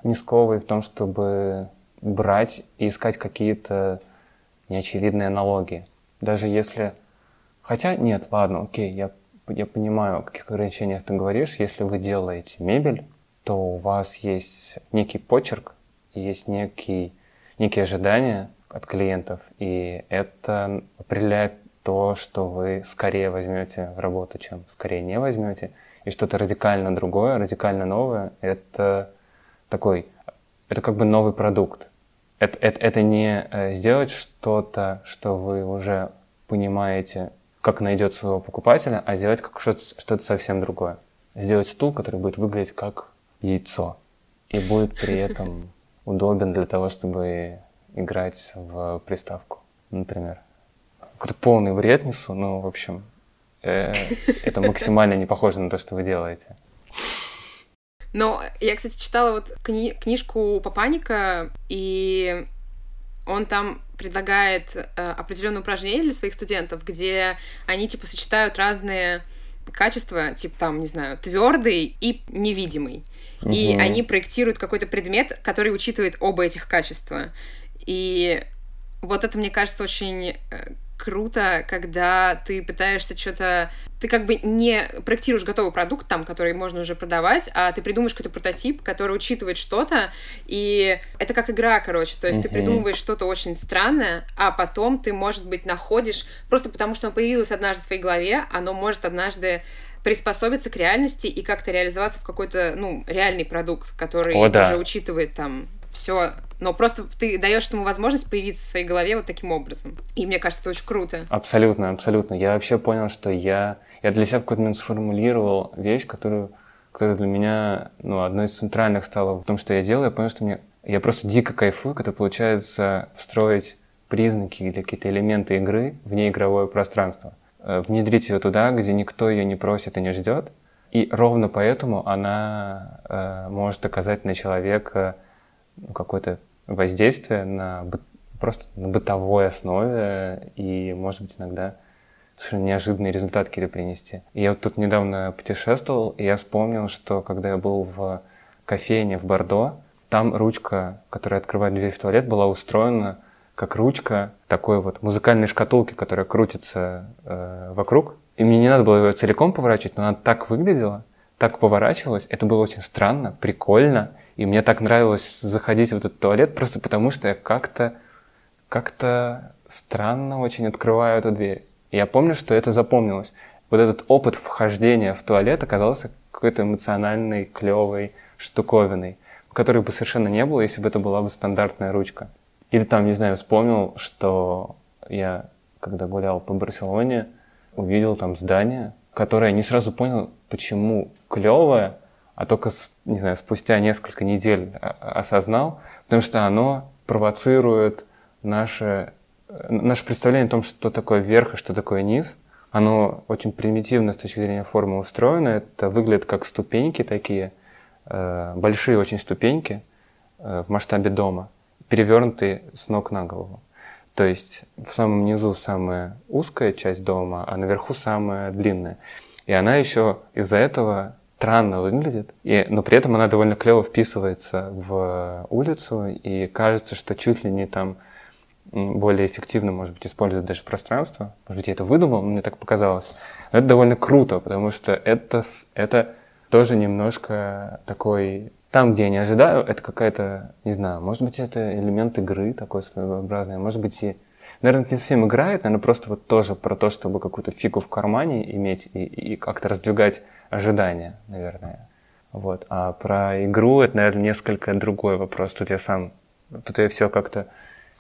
не сковывает в том, чтобы брать и искать какие-то неочевидные аналогии. Даже если... Хотя нет, ладно, окей, я, я понимаю, о каких ограничениях ты говоришь. Если вы делаете мебель, то у вас есть некий почерк, есть некий, некие ожидания, от клиентов, и это определяет то, что вы скорее возьмете в работу, чем скорее не возьмете. И что-то радикально другое, радикально новое, это такой, это как бы новый продукт. Это, это, это не э, сделать что-то, что вы уже понимаете, как найдет своего покупателя, а сделать как что-то, что-то совсем другое. Сделать стул, который будет выглядеть как яйцо и будет при этом удобен для того, чтобы играть в приставку, например. Какой-то полный бред несу, но, в общем, э, это максимально не похоже на то, что вы делаете.
Но я, кстати, читала вот кни- книжку Папаника, и он там предлагает э, определенные упражнения для своих студентов, где они типа сочетают разные качества, типа там, не знаю, твердый и невидимый. Угу. И они проектируют какой-то предмет, который учитывает оба этих качества. И вот это, мне кажется, очень э, круто, когда ты пытаешься что-то... Ты как бы не проектируешь готовый продукт там, который можно уже продавать, а ты придумаешь какой-то прототип, который учитывает что-то, и это как игра, короче, то есть uh-huh. ты придумываешь что-то очень странное, а потом ты, может быть, находишь... Просто потому что оно появилось однажды в твоей голове, оно может однажды приспособиться к реальности и как-то реализоваться в какой-то, ну, реальный продукт, который О, да. уже учитывает там все. Но просто ты даешь ему возможность появиться в своей голове вот таким образом. И мне кажется, это очень круто.
Абсолютно, абсолютно. Я вообще понял, что я, я для себя в какой-то момент сформулировал вещь, которую, которая для меня ну, одной из центральных стала в том, что я делаю. Я понял, что мне, я просто дико кайфую, когда получается встроить признаки или какие-то элементы игры в неигровое пространство. Э, внедрить ее туда, где никто ее не просит и не ждет. И ровно поэтому она э, может оказать на человека какое-то воздействие на просто на бытовой основе и, может быть, иногда совершенно неожиданные результаты какие-то принести. И я вот тут недавно путешествовал, и я вспомнил, что когда я был в кофейне в Бордо, там ручка, которая открывает дверь в туалет, была устроена как ручка такой вот музыкальной шкатулки, которая крутится э, вокруг. И мне не надо было ее целиком поворачивать, но она так выглядела, так поворачивалась. Это было очень странно, прикольно. И мне так нравилось заходить в этот туалет просто потому, что я как-то как-то странно очень открываю эту дверь. И я помню, что это запомнилось. Вот этот опыт вхождения в туалет оказался какой-то эмоциональной, клевой штуковиной, которой бы совершенно не было, если бы это была бы стандартная ручка. Или там, не знаю, вспомнил, что я, когда гулял по Барселоне, увидел там здание, которое не сразу понял, почему клевое, а только, не знаю, спустя несколько недель осознал, потому что оно провоцирует наше, наше представление о том, что такое верх и что такое низ. Оно очень примитивно с точки зрения формы устроено. Это выглядит как ступеньки такие, э, большие очень ступеньки э, в масштабе дома перевернутый с ног на голову. То есть в самом низу самая узкая часть дома, а наверху самая длинная. И она еще из-за этого странно выглядит, и, но при этом она довольно клево вписывается в улицу, и кажется, что чуть ли не там более эффективно, может быть, использовать даже пространство. Может быть, я это выдумал, мне так показалось. Но это довольно круто, потому что это, это тоже немножко такой там, где я не ожидаю, это какая-то, не знаю, может быть, это элемент игры такой своеобразный, может быть, и... Наверное, это не совсем играет, наверное, просто вот тоже про то, чтобы какую-то фигу в кармане иметь и, и как-то раздвигать ожидания, наверное. Вот. А про игру это, наверное, несколько другой вопрос. Тут я сам, тут я все как-то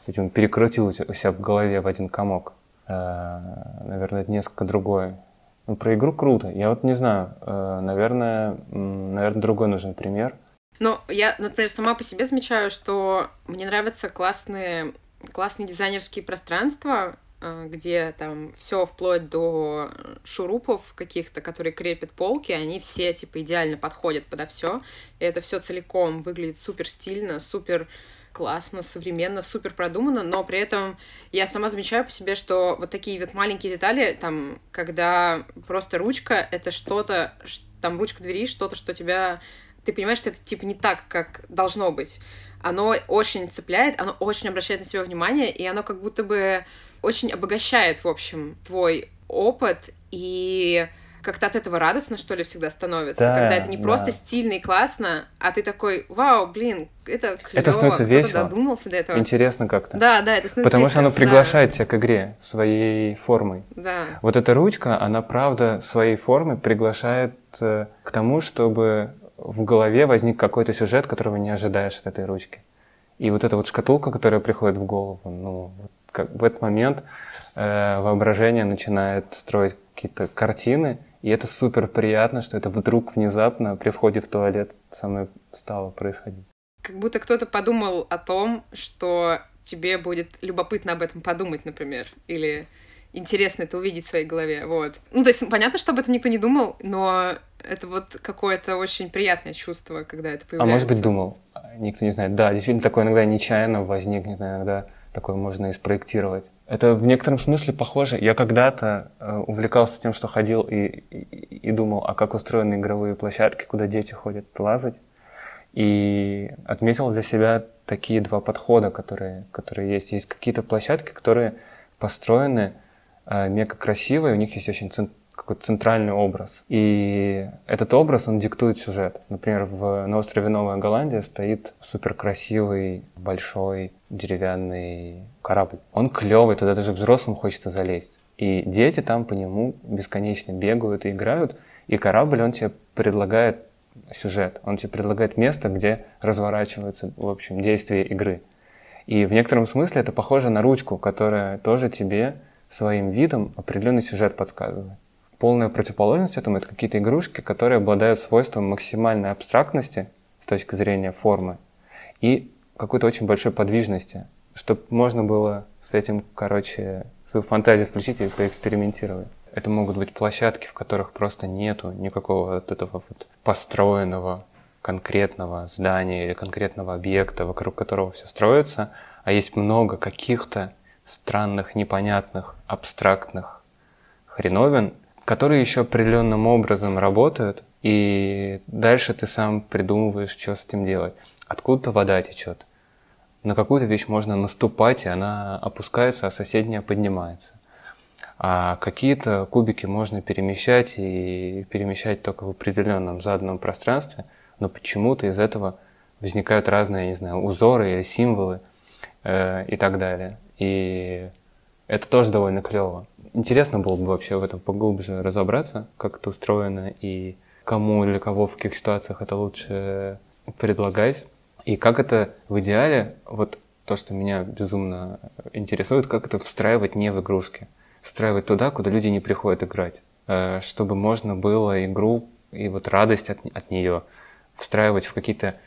видимо, перекрутил у себя в голове в один комок. Э, наверное, это несколько другое. Ну, про игру круто. Я вот не знаю, э, наверное, наверное, другой нужен пример –
но я, например, сама по себе замечаю, что мне нравятся классные, классные дизайнерские пространства, где там все вплоть до шурупов каких-то, которые крепят полки, они все типа идеально подходят подо все. И это все целиком выглядит супер стильно, супер классно, современно, супер продуманно, но при этом я сама замечаю по себе, что вот такие вот маленькие детали, там, когда просто ручка, это что-то, там ручка двери, что-то, что тебя ты понимаешь, что это типа не так, как должно быть. Оно очень цепляет, оно очень обращает на себя внимание, и оно как будто бы очень обогащает, в общем, твой опыт, и как-то от этого радостно, что ли, всегда становится. Да, когда это не да. просто стильно и классно, а ты такой, вау, блин, это клево,
это становится весело.
додумался до этого.
Интересно как-то.
Да, да, это становится
Потому
весело.
что оно приглашает да. тебя к игре своей формой.
Да.
Вот эта ручка, она, правда, своей формой приглашает э, к тому, чтобы в голове возник какой-то сюжет, которого не ожидаешь от этой ручки. И вот эта вот шкатулка, которая приходит в голову, ну, как в этот момент э, воображение начинает строить какие-то картины, и это супер приятно, что это вдруг внезапно при входе в туалет со мной стало происходить.
Как будто кто-то подумал о том, что тебе будет любопытно об этом подумать, например, или интересно это увидеть в своей голове, вот. Ну, то есть, понятно, что об этом никто не думал, но это вот какое-то очень приятное чувство, когда это появляется.
А может быть, думал, никто не знает. Да, действительно, такое иногда нечаянно возникнет, иногда такое можно и спроектировать. Это в некотором смысле похоже. Я когда-то э, увлекался тем, что ходил и, и, и думал, а как устроены игровые площадки, куда дети ходят лазать. И отметил для себя такие два подхода, которые, которые есть. Есть какие-то площадки, которые построены э, мега красивые, у них есть очень какой-то центральный образ. И этот образ, он диктует сюжет. Например, в, на острове Новая Голландия стоит супер красивый, большой деревянный корабль. Он клевый, туда даже взрослым хочется залезть. И дети там по нему бесконечно бегают и играют, и корабль, он тебе предлагает сюжет, он тебе предлагает место, где разворачивается, в общем, действие игры. И в некотором смысле это похоже на ручку, которая тоже тебе своим видом определенный сюжет подсказывает. Полная противоположность этому — это какие-то игрушки, которые обладают свойством максимальной абстрактности с точки зрения формы и какой-то очень большой подвижности, чтобы можно было с этим, короче, свою фантазию включить и поэкспериментировать. Это могут быть площадки, в которых просто нету никакого вот этого вот построенного конкретного здания или конкретного объекта, вокруг которого все строится, а есть много каких-то странных, непонятных, абстрактных хреновин, которые еще определенным образом работают, и дальше ты сам придумываешь, что с этим делать. Откуда-то вода течет. На какую-то вещь можно наступать, и она опускается, а соседняя поднимается. А какие-то кубики можно перемещать и перемещать только в определенном заданном пространстве, но почему-то из этого возникают разные, не знаю, узоры или символы э, и так далее. И это тоже довольно клево. Интересно было бы вообще в этом поглубже разобраться, как это устроено и кому или кого в каких ситуациях это лучше предлагать. И как это в идеале, вот то, что меня безумно интересует, как это встраивать не в игрушки. Встраивать туда, куда люди не приходят играть. Э, чтобы можно было игру и вот радость от, от нее встраивать в какие-то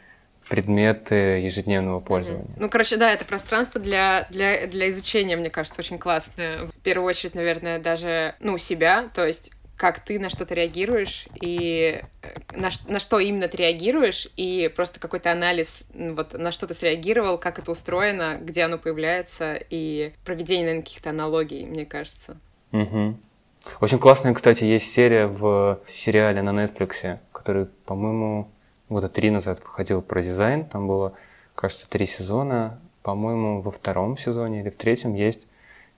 предметы ежедневного пользования.
Ну, короче, да, это пространство для, для, для изучения, мне кажется, очень классное. В первую очередь, наверное, даже, ну, себя, то есть как ты на что-то реагируешь и э, на, на что именно ты реагируешь, и просто какой-то анализ, вот на что ты среагировал, как это устроено, где оно появляется, и проведение, наверное, каких-то аналогий, мне кажется.
Угу. Очень классная, кстати, есть серия в сериале на Netflix, который, по-моему, года три назад выходил про дизайн. Там было, кажется, три сезона. По-моему, во втором сезоне или в третьем есть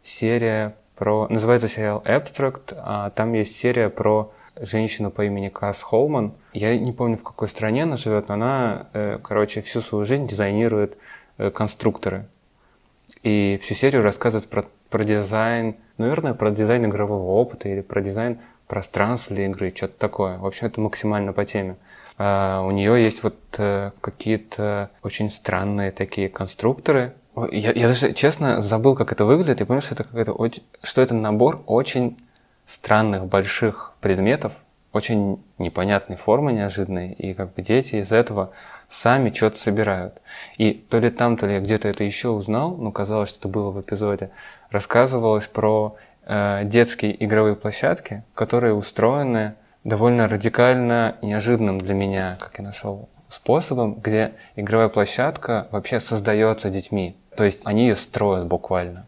серия про... Называется сериал Abstract, а там есть серия про женщину по имени Касс Холман. Я не помню, в какой стране она живет, но она, э, короче, всю свою жизнь дизайнирует э, конструкторы. И всю серию рассказывает про, про дизайн, наверное, про дизайн игрового опыта или про дизайн пространства для игры, что-то такое. В общем, это максимально по теме. А, у нее есть вот э, какие-то очень странные такие конструкторы. Я, я даже, честно, забыл, как это выглядит, и понял, что это, какой-то что это набор очень странных больших предметов, очень непонятной формы неожиданной, и как бы дети из этого сами что-то собирают. И то ли там, то ли я где-то это еще узнал, но казалось, что это было в эпизоде, рассказывалось про э, детские игровые площадки, которые устроены довольно радикально неожиданным для меня, как я нашел, способом, где игровая площадка вообще создается детьми. То есть они ее строят буквально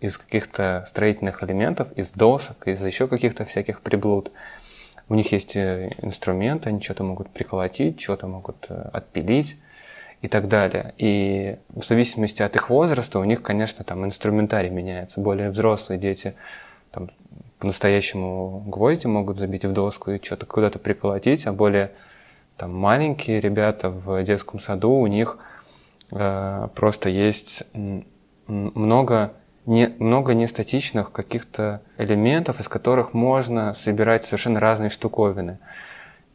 из каких-то строительных элементов, из досок, из еще каких-то всяких приблуд. У них есть э, инструменты, они что-то могут приколотить, что-то могут э, отпилить и так далее. И в зависимости от их возраста у них, конечно, там инструментарий меняется. Более взрослые дети там, по-настоящему гвозди могут забить в доску и что-то куда-то приколотить, а более там, маленькие ребята в детском саду, у них э, просто есть много не, много нестатичных каких-то элементов, из которых можно собирать совершенно разные штуковины.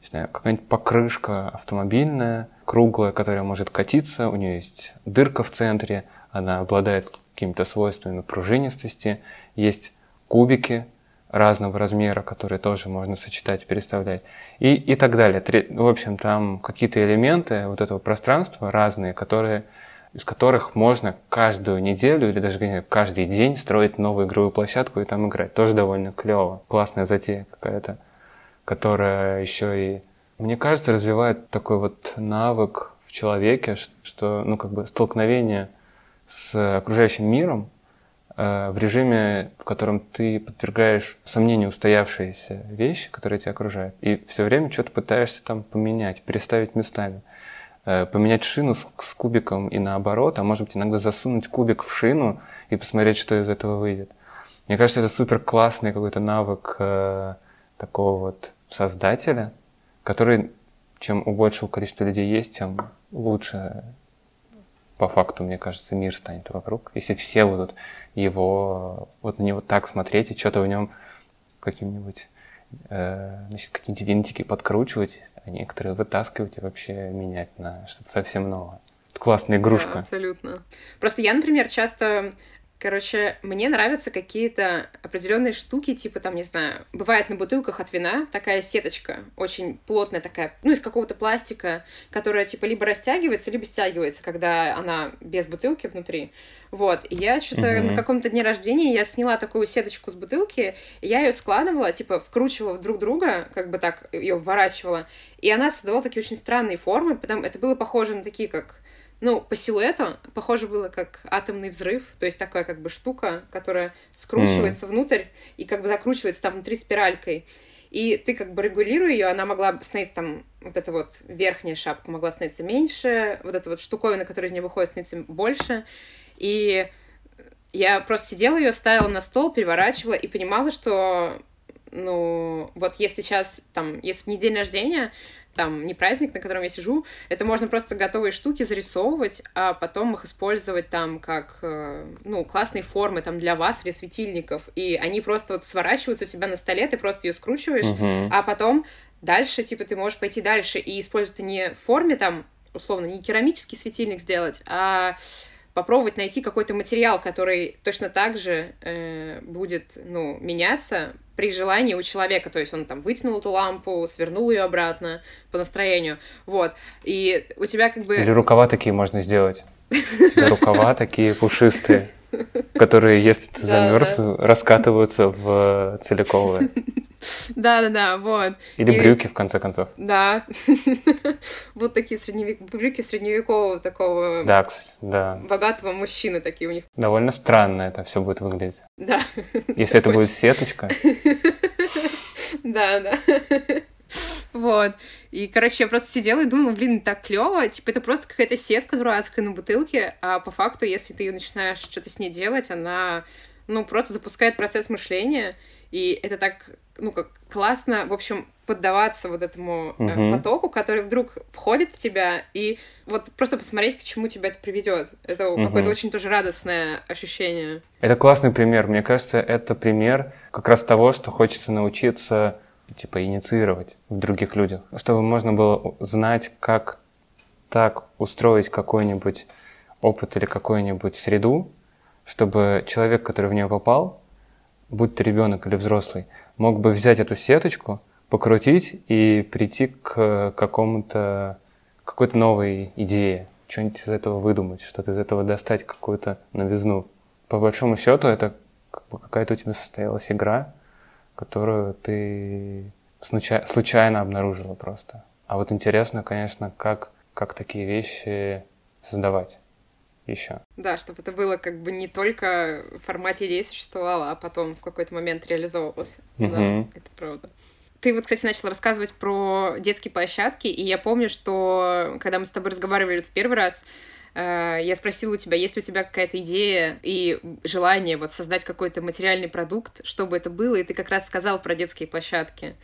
не знаю, какая-нибудь покрышка автомобильная, круглая, которая может катиться, у нее есть дырка в центре, она обладает какими-то свойствами пружинистости, есть кубики разного размера, которые тоже можно сочетать, переставлять, и, и так далее. В общем, там какие-то элементы вот этого пространства разные, которые, из которых можно каждую неделю или даже каждый день строить новую игровую площадку и там играть. Тоже довольно клево. Классная затея какая-то, которая еще и, мне кажется, развивает такой вот навык в человеке, что, ну, как бы столкновение с окружающим миром в режиме, в котором ты подвергаешь сомнению устоявшиеся вещи, которые тебя окружают, и все время что-то пытаешься там поменять, переставить местами. Э, поменять шину с, с кубиком и наоборот, а может быть иногда засунуть кубик в шину и посмотреть, что из этого выйдет. Мне кажется, это супер классный какой-то навык э, такого вот создателя, который чем у большего количества людей есть, тем лучше по факту, мне кажется, мир станет вокруг. Если все будут его, вот на него так смотреть и что-то в нем каким-нибудь, э, значит, какие-нибудь винтики подкручивать, а некоторые вытаскивать и вообще менять на что-то совсем новое. Это классная игрушка. Да,
абсолютно. Просто я, например, часто Короче, мне нравятся какие-то определенные штуки, типа там, не знаю, бывает на бутылках от вина такая сеточка, очень плотная такая, ну, из какого-то пластика, которая типа либо растягивается, либо стягивается, когда она без бутылки внутри. Вот, и я что-то mm-hmm. на каком-то дне рождения я сняла такую сеточку с бутылки, я ее складывала, типа вкручивала друг друга, как бы так ее вворачивала, и она создавала такие очень странные формы, потому это было похоже на такие, как ну, по силуэту похоже было как атомный взрыв, то есть такая как бы штука, которая скручивается mm. внутрь и как бы закручивается там внутри спиралькой. И ты как бы регулируя ее, она могла становиться там, вот эта вот верхняя шапка могла становиться меньше, вот эта вот штуковина, которая из нее выходит, становится больше. И я просто сидела ее, ставила на стол, переворачивала и понимала, что ну, вот если сейчас, там, если в неделю рождения, там не праздник, на котором я сижу, это можно просто готовые штуки зарисовывать, а потом их использовать там как, э, ну, классные формы там для вас или светильников, и они просто вот сворачиваются у тебя на столе, ты просто ее скручиваешь, uh-huh. а потом дальше, типа, ты можешь пойти дальше и использовать не в форме там, условно, не керамический светильник сделать, а попробовать найти какой-то материал, который точно так же э, будет, ну, меняться при желании у человека, то есть он там вытянул эту лампу, свернул ее обратно по настроению, вот, и у тебя как бы...
Или рукава такие можно сделать. рукава такие пушистые, которые, если ты замерз, раскатываются в целиковые.
Да-да-да, вот.
Или и... брюки, в конце концов.
Да. вот такие средневек... брюки средневекового такого...
Да, кстати, да.
Богатого мужчины такие у них.
Довольно странно это все будет выглядеть.
Да.
Если это будет сеточка.
Да, да. Вот. И, короче, я просто сидела и думала, блин, так клево. Типа, это просто какая-то сетка дурацкая на бутылке, а по факту, если ты начинаешь что-то с ней делать, она, ну, просто запускает процесс мышления, и это так, ну, как классно, в общем, поддаваться вот этому угу. потоку, который вдруг входит в тебя, и вот просто посмотреть, к чему тебя это приведет. Это угу. какое-то очень тоже радостное ощущение.
Это классный пример. Мне кажется, это пример как раз того, что хочется научиться типа инициировать в других людях, чтобы можно было знать, как так устроить какой-нибудь опыт или какую-нибудь среду, чтобы человек, который в нее попал, будь то ребенок или взрослый, мог бы взять эту сеточку, покрутить и прийти к какому-то какой-то новой идее, что-нибудь из этого выдумать, что-то из этого достать, какую-то новизну. По большому счету, это какая-то у тебя состоялась игра, которую ты случайно обнаружила просто. А вот интересно, конечно, как, как такие вещи создавать еще.
Да, чтобы это было как бы не только в формате идеи существовало, а потом в какой-то момент реализовывалось. Угу. Да, это правда. Ты вот, кстати, начала рассказывать про детские площадки, и я помню, что когда мы с тобой разговаривали в первый раз, э, я спросила у тебя, есть ли у тебя какая-то идея и желание вот создать какой-то материальный продукт, чтобы это было, и ты как раз сказал про детские площадки.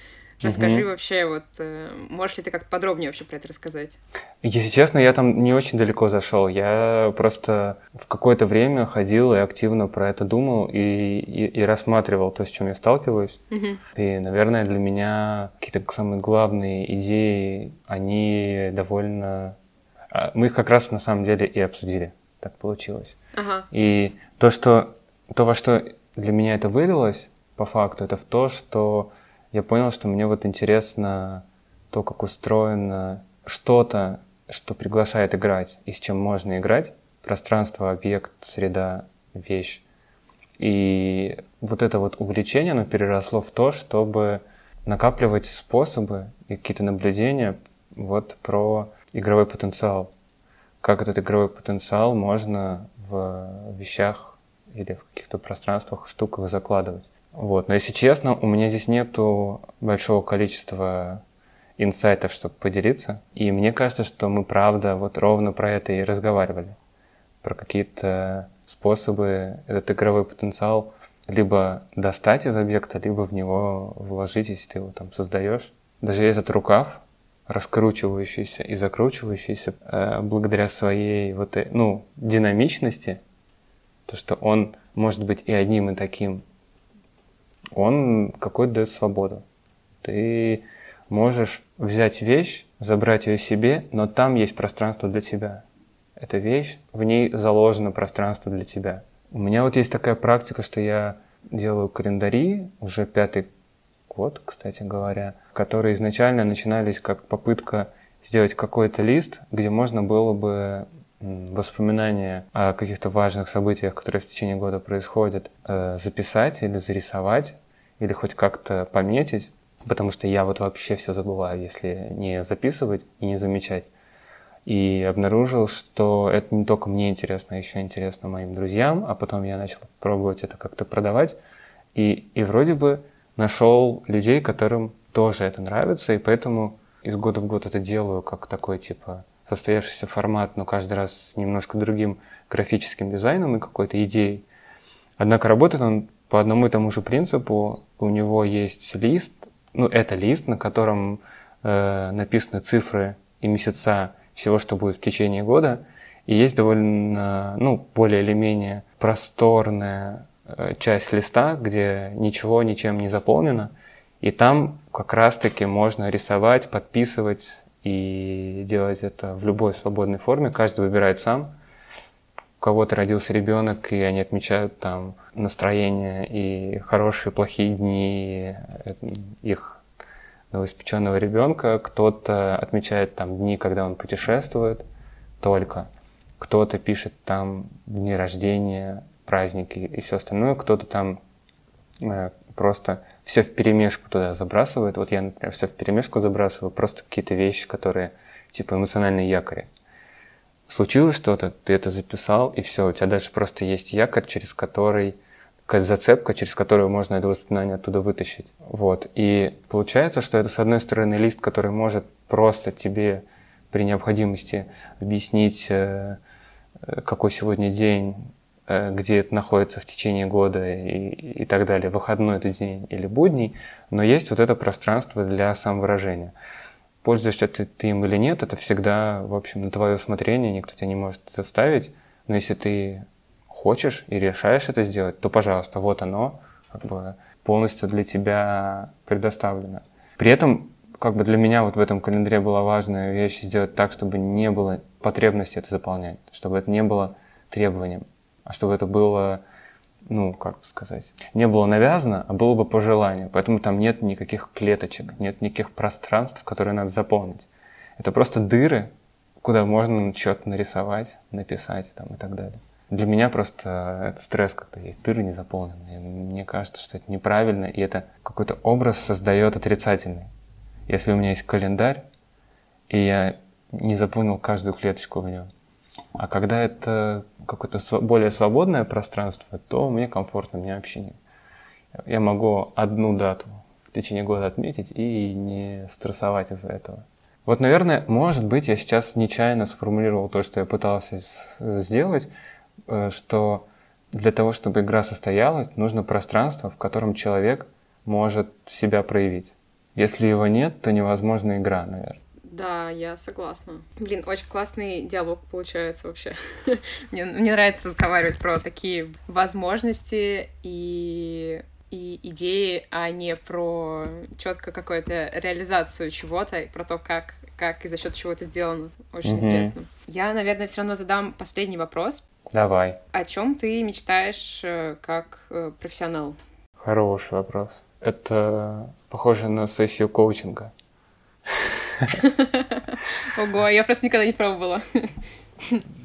Расскажи угу. вообще, вот э, можешь ли ты как-то подробнее вообще про это рассказать?
Если честно, я там не очень далеко зашел. Я просто в какое-то время ходил и активно про это думал и, и, и рассматривал то, с чем я сталкиваюсь. Угу. И, наверное, для меня какие-то самые главные идеи, они довольно... А, мы их как раз на самом деле и обсудили. Так получилось. Ага. И то, что то, во что для меня это вылилось, по факту, это в то, что я понял, что мне вот интересно то, как устроено что-то, что приглашает играть и с чем можно играть. Пространство, объект, среда, вещь. И вот это вот увлечение, оно переросло в то, чтобы накапливать способы и какие-то наблюдения вот про игровой потенциал. Как этот игровой потенциал можно в вещах или в каких-то пространствах, штуках закладывать. Вот. Но если честно, у меня здесь нету большого количества инсайтов, чтобы поделиться. И мне кажется, что мы, правда, вот ровно про это и разговаривали. Про какие-то способы этот игровой потенциал либо достать из объекта, либо в него вложить, если ты его там создаешь. Даже этот рукав, раскручивающийся и закручивающийся, э, благодаря своей вот, э, ну, динамичности, то, что он может быть и одним, и таким, он какой-то дает свободу. Ты можешь взять вещь, забрать ее себе, но там есть пространство для тебя. Эта вещь, в ней заложено пространство для тебя. У меня вот есть такая практика, что я делаю календари, уже пятый год, кстати говоря, которые изначально начинались как попытка сделать какой-то лист, где можно было бы воспоминания о каких-то важных событиях, которые в течение года происходят, э, записать или зарисовать, или хоть как-то пометить, потому что я вот вообще все забываю, если не записывать и не замечать. И обнаружил, что это не только мне интересно, а еще интересно моим друзьям, а потом я начал пробовать это как-то продавать. И, и вроде бы нашел людей, которым тоже это нравится, и поэтому из года в год это делаю как такой типа состоявшийся формат, но каждый раз с немножко другим графическим дизайном и какой-то идеей. Однако работает он по одному и тому же принципу. У него есть лист, ну это лист, на котором э, написаны цифры и месяца всего, что будет в течение года. И есть довольно, ну, более или менее просторная э, часть листа, где ничего ничем не заполнено. И там как раз-таки можно рисовать, подписывать и делать это в любой свободной форме. Каждый выбирает сам. Кого-то родился ребенок, и они отмечают там настроение и хорошие, плохие дни э, их новоиспеченного ребенка. Кто-то отмечает там дни, когда он путешествует только. Кто-то пишет там дни рождения, праздники и все остальное. Кто-то там э, просто все в перемешку туда забрасывает. Вот я, например, все в перемешку забрасываю, просто какие-то вещи, которые типа эмоциональные якори. Случилось что-то, ты это записал, и все, у тебя дальше просто есть якорь, через который какая-то зацепка, через которую можно это воспоминание оттуда вытащить. Вот. И получается, что это, с одной стороны, лист, который может просто тебе при необходимости объяснить, э, э, какой сегодня день, Э, где это находится в течение года и, и так далее, выходной это день или будний, но есть вот это пространство для самовыражения. Пользуешься ты, ты им или нет, это всегда, в общем, на твое усмотрение, никто тебя не может заставить, но если ты хочешь и решаешь это сделать, то, пожалуйста, вот оно, как бы полностью для тебя предоставлено. При этом, как бы для меня вот в этом календаре была важная вещь сделать так, чтобы не было потребности это заполнять, чтобы это не было требованием а чтобы это было, ну, как сказать, не было навязано, а было бы по желанию. Поэтому там нет никаких клеточек, нет никаких пространств, которые надо заполнить. Это просто дыры, куда можно что-то нарисовать, написать там и так далее. Для меня просто это стресс, когда есть дыры не заполненные. Мне кажется, что это неправильно, и это какой-то образ создает отрицательный. Если у меня есть календарь, и я не заполнил каждую клеточку в нем, а когда это какое-то более свободное пространство, то мне комфортно, мне вообще не. Я могу одну дату в течение года отметить и не стрессовать из-за этого. Вот, наверное, может быть, я сейчас нечаянно сформулировал то, что я пытался сделать, э, что для того, чтобы игра состоялась, нужно пространство, в котором человек может себя проявить. Если его нет, то невозможна игра, наверное.
Да, я согласна. Блин, очень классный диалог получается вообще. мне, мне нравится разговаривать про такие возможности и и идеи, а не про четко какую-то реализацию чего-то, и про то, как, как и за счет чего это сделано. Очень угу. интересно. Я, наверное, все равно задам последний вопрос.
Давай.
О чем ты мечтаешь э, как э, профессионал?
Хороший вопрос. Это похоже на сессию коучинга.
Ого, я просто никогда не пробовала.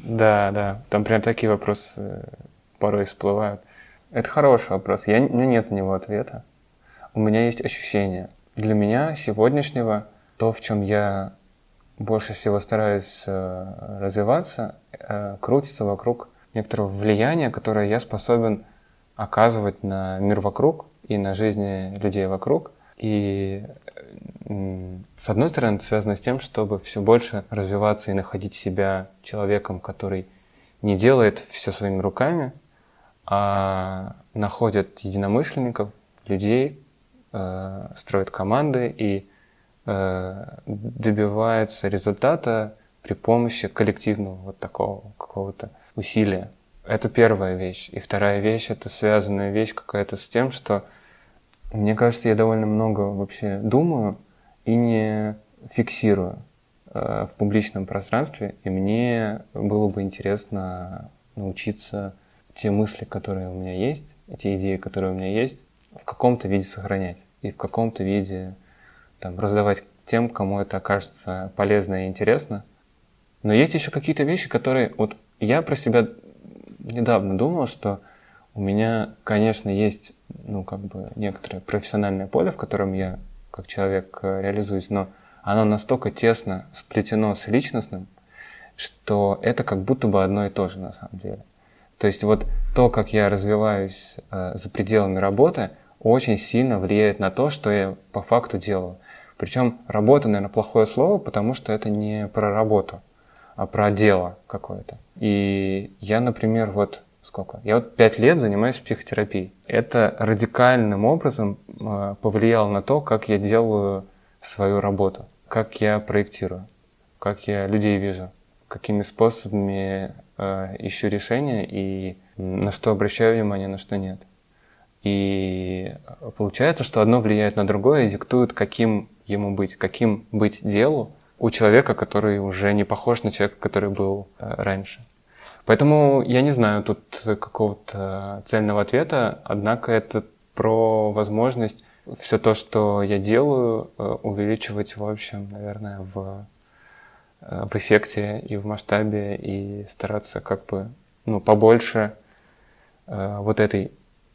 Да, да. Там прям такие вопросы порой всплывают. Это хороший вопрос. Я, у меня нет на него ответа. У меня есть ощущение. Для меня сегодняшнего то, в чем я больше всего стараюсь э, развиваться, э, крутится вокруг некоторого влияния, которое я способен оказывать на мир вокруг и на жизни людей вокруг. И с одной стороны, это связано с тем, чтобы все больше развиваться и находить себя человеком, который не делает все своими руками, а находят единомышленников, людей, э, строят команды и э, добивается результата при помощи коллективного вот такого какого-то усилия. Это первая вещь. И вторая вещь, это связанная вещь какая-то с тем, что мне кажется, я довольно много вообще думаю и не фиксирую э, в публичном пространстве, и мне было бы интересно научиться те мысли, которые у меня есть, те идеи, которые у меня есть, в каком-то виде сохранять и в каком-то виде там, раздавать тем, кому это окажется полезно и интересно. Но есть еще какие-то вещи, которые... Вот я про себя недавно думал, что у меня, конечно, есть ну, как бы некоторое профессиональное поле, в котором я как человек э, реализуюсь, но оно настолько тесно сплетено с личностным, что это как будто бы одно и то же на самом деле. То есть вот то, как я развиваюсь э, за пределами работы, очень сильно влияет на то, что я по факту делаю. Причем работа, наверное, плохое слово, потому что это не про работу, а про дело какое-то. И я, например, вот сколько? Я вот пять лет занимаюсь психотерапией. Это радикальным образом э, повлияло на то, как я делаю свою работу, как я проектирую, как я людей вижу, какими способами э, ищу решения и на что обращаю внимание, на что нет. И получается, что одно влияет на другое и диктует, каким ему быть, каким быть делу у человека, который уже не похож на человека, который был э, раньше. Поэтому я не знаю тут какого-то цельного ответа, однако это про возможность все то, что я делаю, э, увеличивать в общем, наверное, в Э, в эффекте и в масштабе, и стараться как бы ну, побольше э, вот этой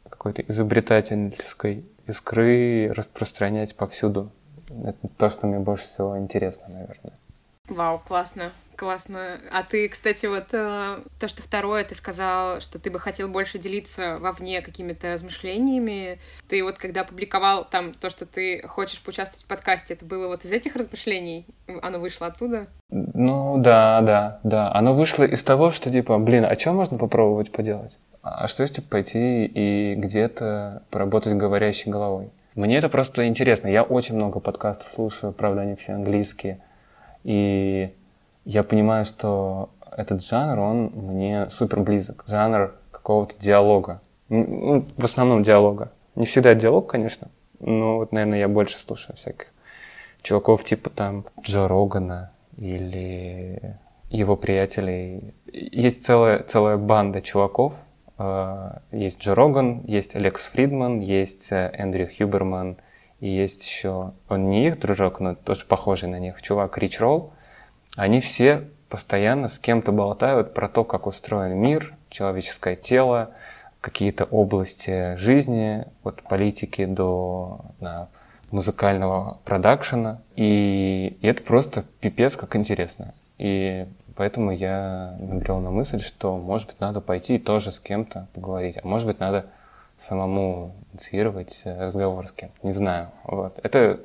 какой-то изобретательской искры распространять повсюду. Это то, что мне больше всего интересно, наверное.
Вау, классно. Классно. А ты, кстати, вот э, то, что второе, ты сказал, что ты бы хотел больше делиться вовне какими-то размышлениями. Ты вот когда публиковал там то, что ты хочешь поучаствовать в подкасте, это было вот из этих размышлений? Оно вышло оттуда?
Ну да, да, да. Оно вышло из того, что типа, блин, а что можно попробовать поделать? А что если пойти и где-то поработать говорящей головой? Мне это просто интересно. Я очень много подкастов слушаю, правда, они все английские. И я понимаю, что этот жанр, он мне супер близок. Жанр какого-то диалога. Ну, в основном диалога. Не всегда диалог, конечно, но вот, наверное, я больше слушаю всяких чуваков типа там Джо Рогана или его приятелей. Есть целая, целая банда чуваков. Э, есть Джо Роган, есть Алекс Фридман, есть э, Эндрю Хьюберман, и есть еще, он не их дружок, но тоже похожий на них, чувак Рич Ролл. Они все постоянно с кем-то болтают про то, как устроен мир, человеческое тело, какие-то области жизни, от политики до да, музыкального продакшена. И, и это просто пипец как интересно. И поэтому я набрел на мысль, что, может быть, надо пойти тоже с кем-то поговорить, а может быть, надо самому инициировать разговор с кем-то. Не знаю. Вот. Это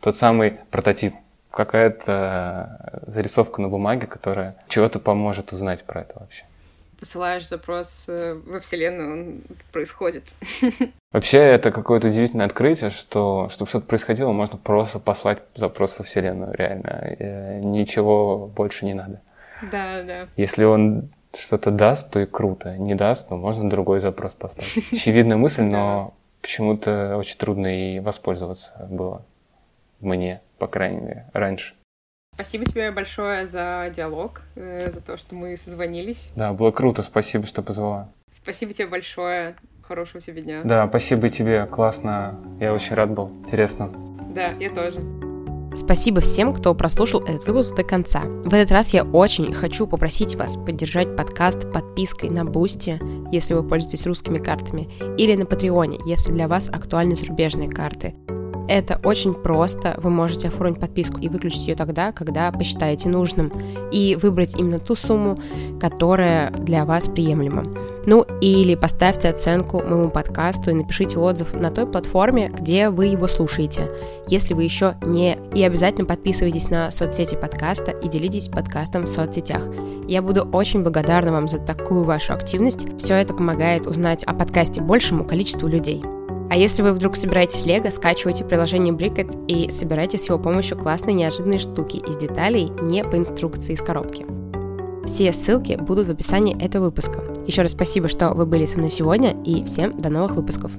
тот самый прототип какая-то зарисовка на бумаге, которая чего-то поможет узнать про это вообще.
посылаешь запрос э, во Вселенную, он происходит.
Вообще, это какое-то удивительное открытие, что чтобы что-то происходило, можно просто послать запрос во Вселенную, реально. Э, ничего больше не надо.
Да, да.
Если он что-то даст, то и круто. Не даст, то можно другой запрос поставить. Очевидная мысль, но почему-то очень трудно и воспользоваться было мне, по крайней мере, раньше.
Спасибо тебе большое за диалог, э, за то, что мы созвонились.
Да, было круто, спасибо, что позвала.
Спасибо тебе большое, хорошего тебе дня.
Да, спасибо тебе, классно, я очень рад был, интересно.
Да, я тоже.
Спасибо всем, кто прослушал этот выпуск до конца. В этот раз я очень хочу попросить вас поддержать подкаст подпиской на Boosty, если вы пользуетесь русскими картами, или на Патреоне, если для вас актуальны зарубежные карты. Это очень просто. Вы можете оформить подписку и выключить ее тогда, когда посчитаете нужным. И выбрать именно ту сумму, которая для вас приемлема. Ну или поставьте оценку моему подкасту и напишите отзыв на той платформе, где вы его слушаете, если вы еще не... И обязательно подписывайтесь на соцсети подкаста и делитесь подкастом в соцсетях. Я буду очень благодарна вам за такую вашу активность. Все это помогает узнать о подкасте большему количеству людей. А если вы вдруг собираетесь лего, скачивайте приложение Bricket и собирайте с его помощью классные неожиданные штуки из деталей не по инструкции из коробки. Все ссылки будут в описании этого выпуска. Еще раз спасибо, что вы были со мной сегодня, и всем до новых выпусков.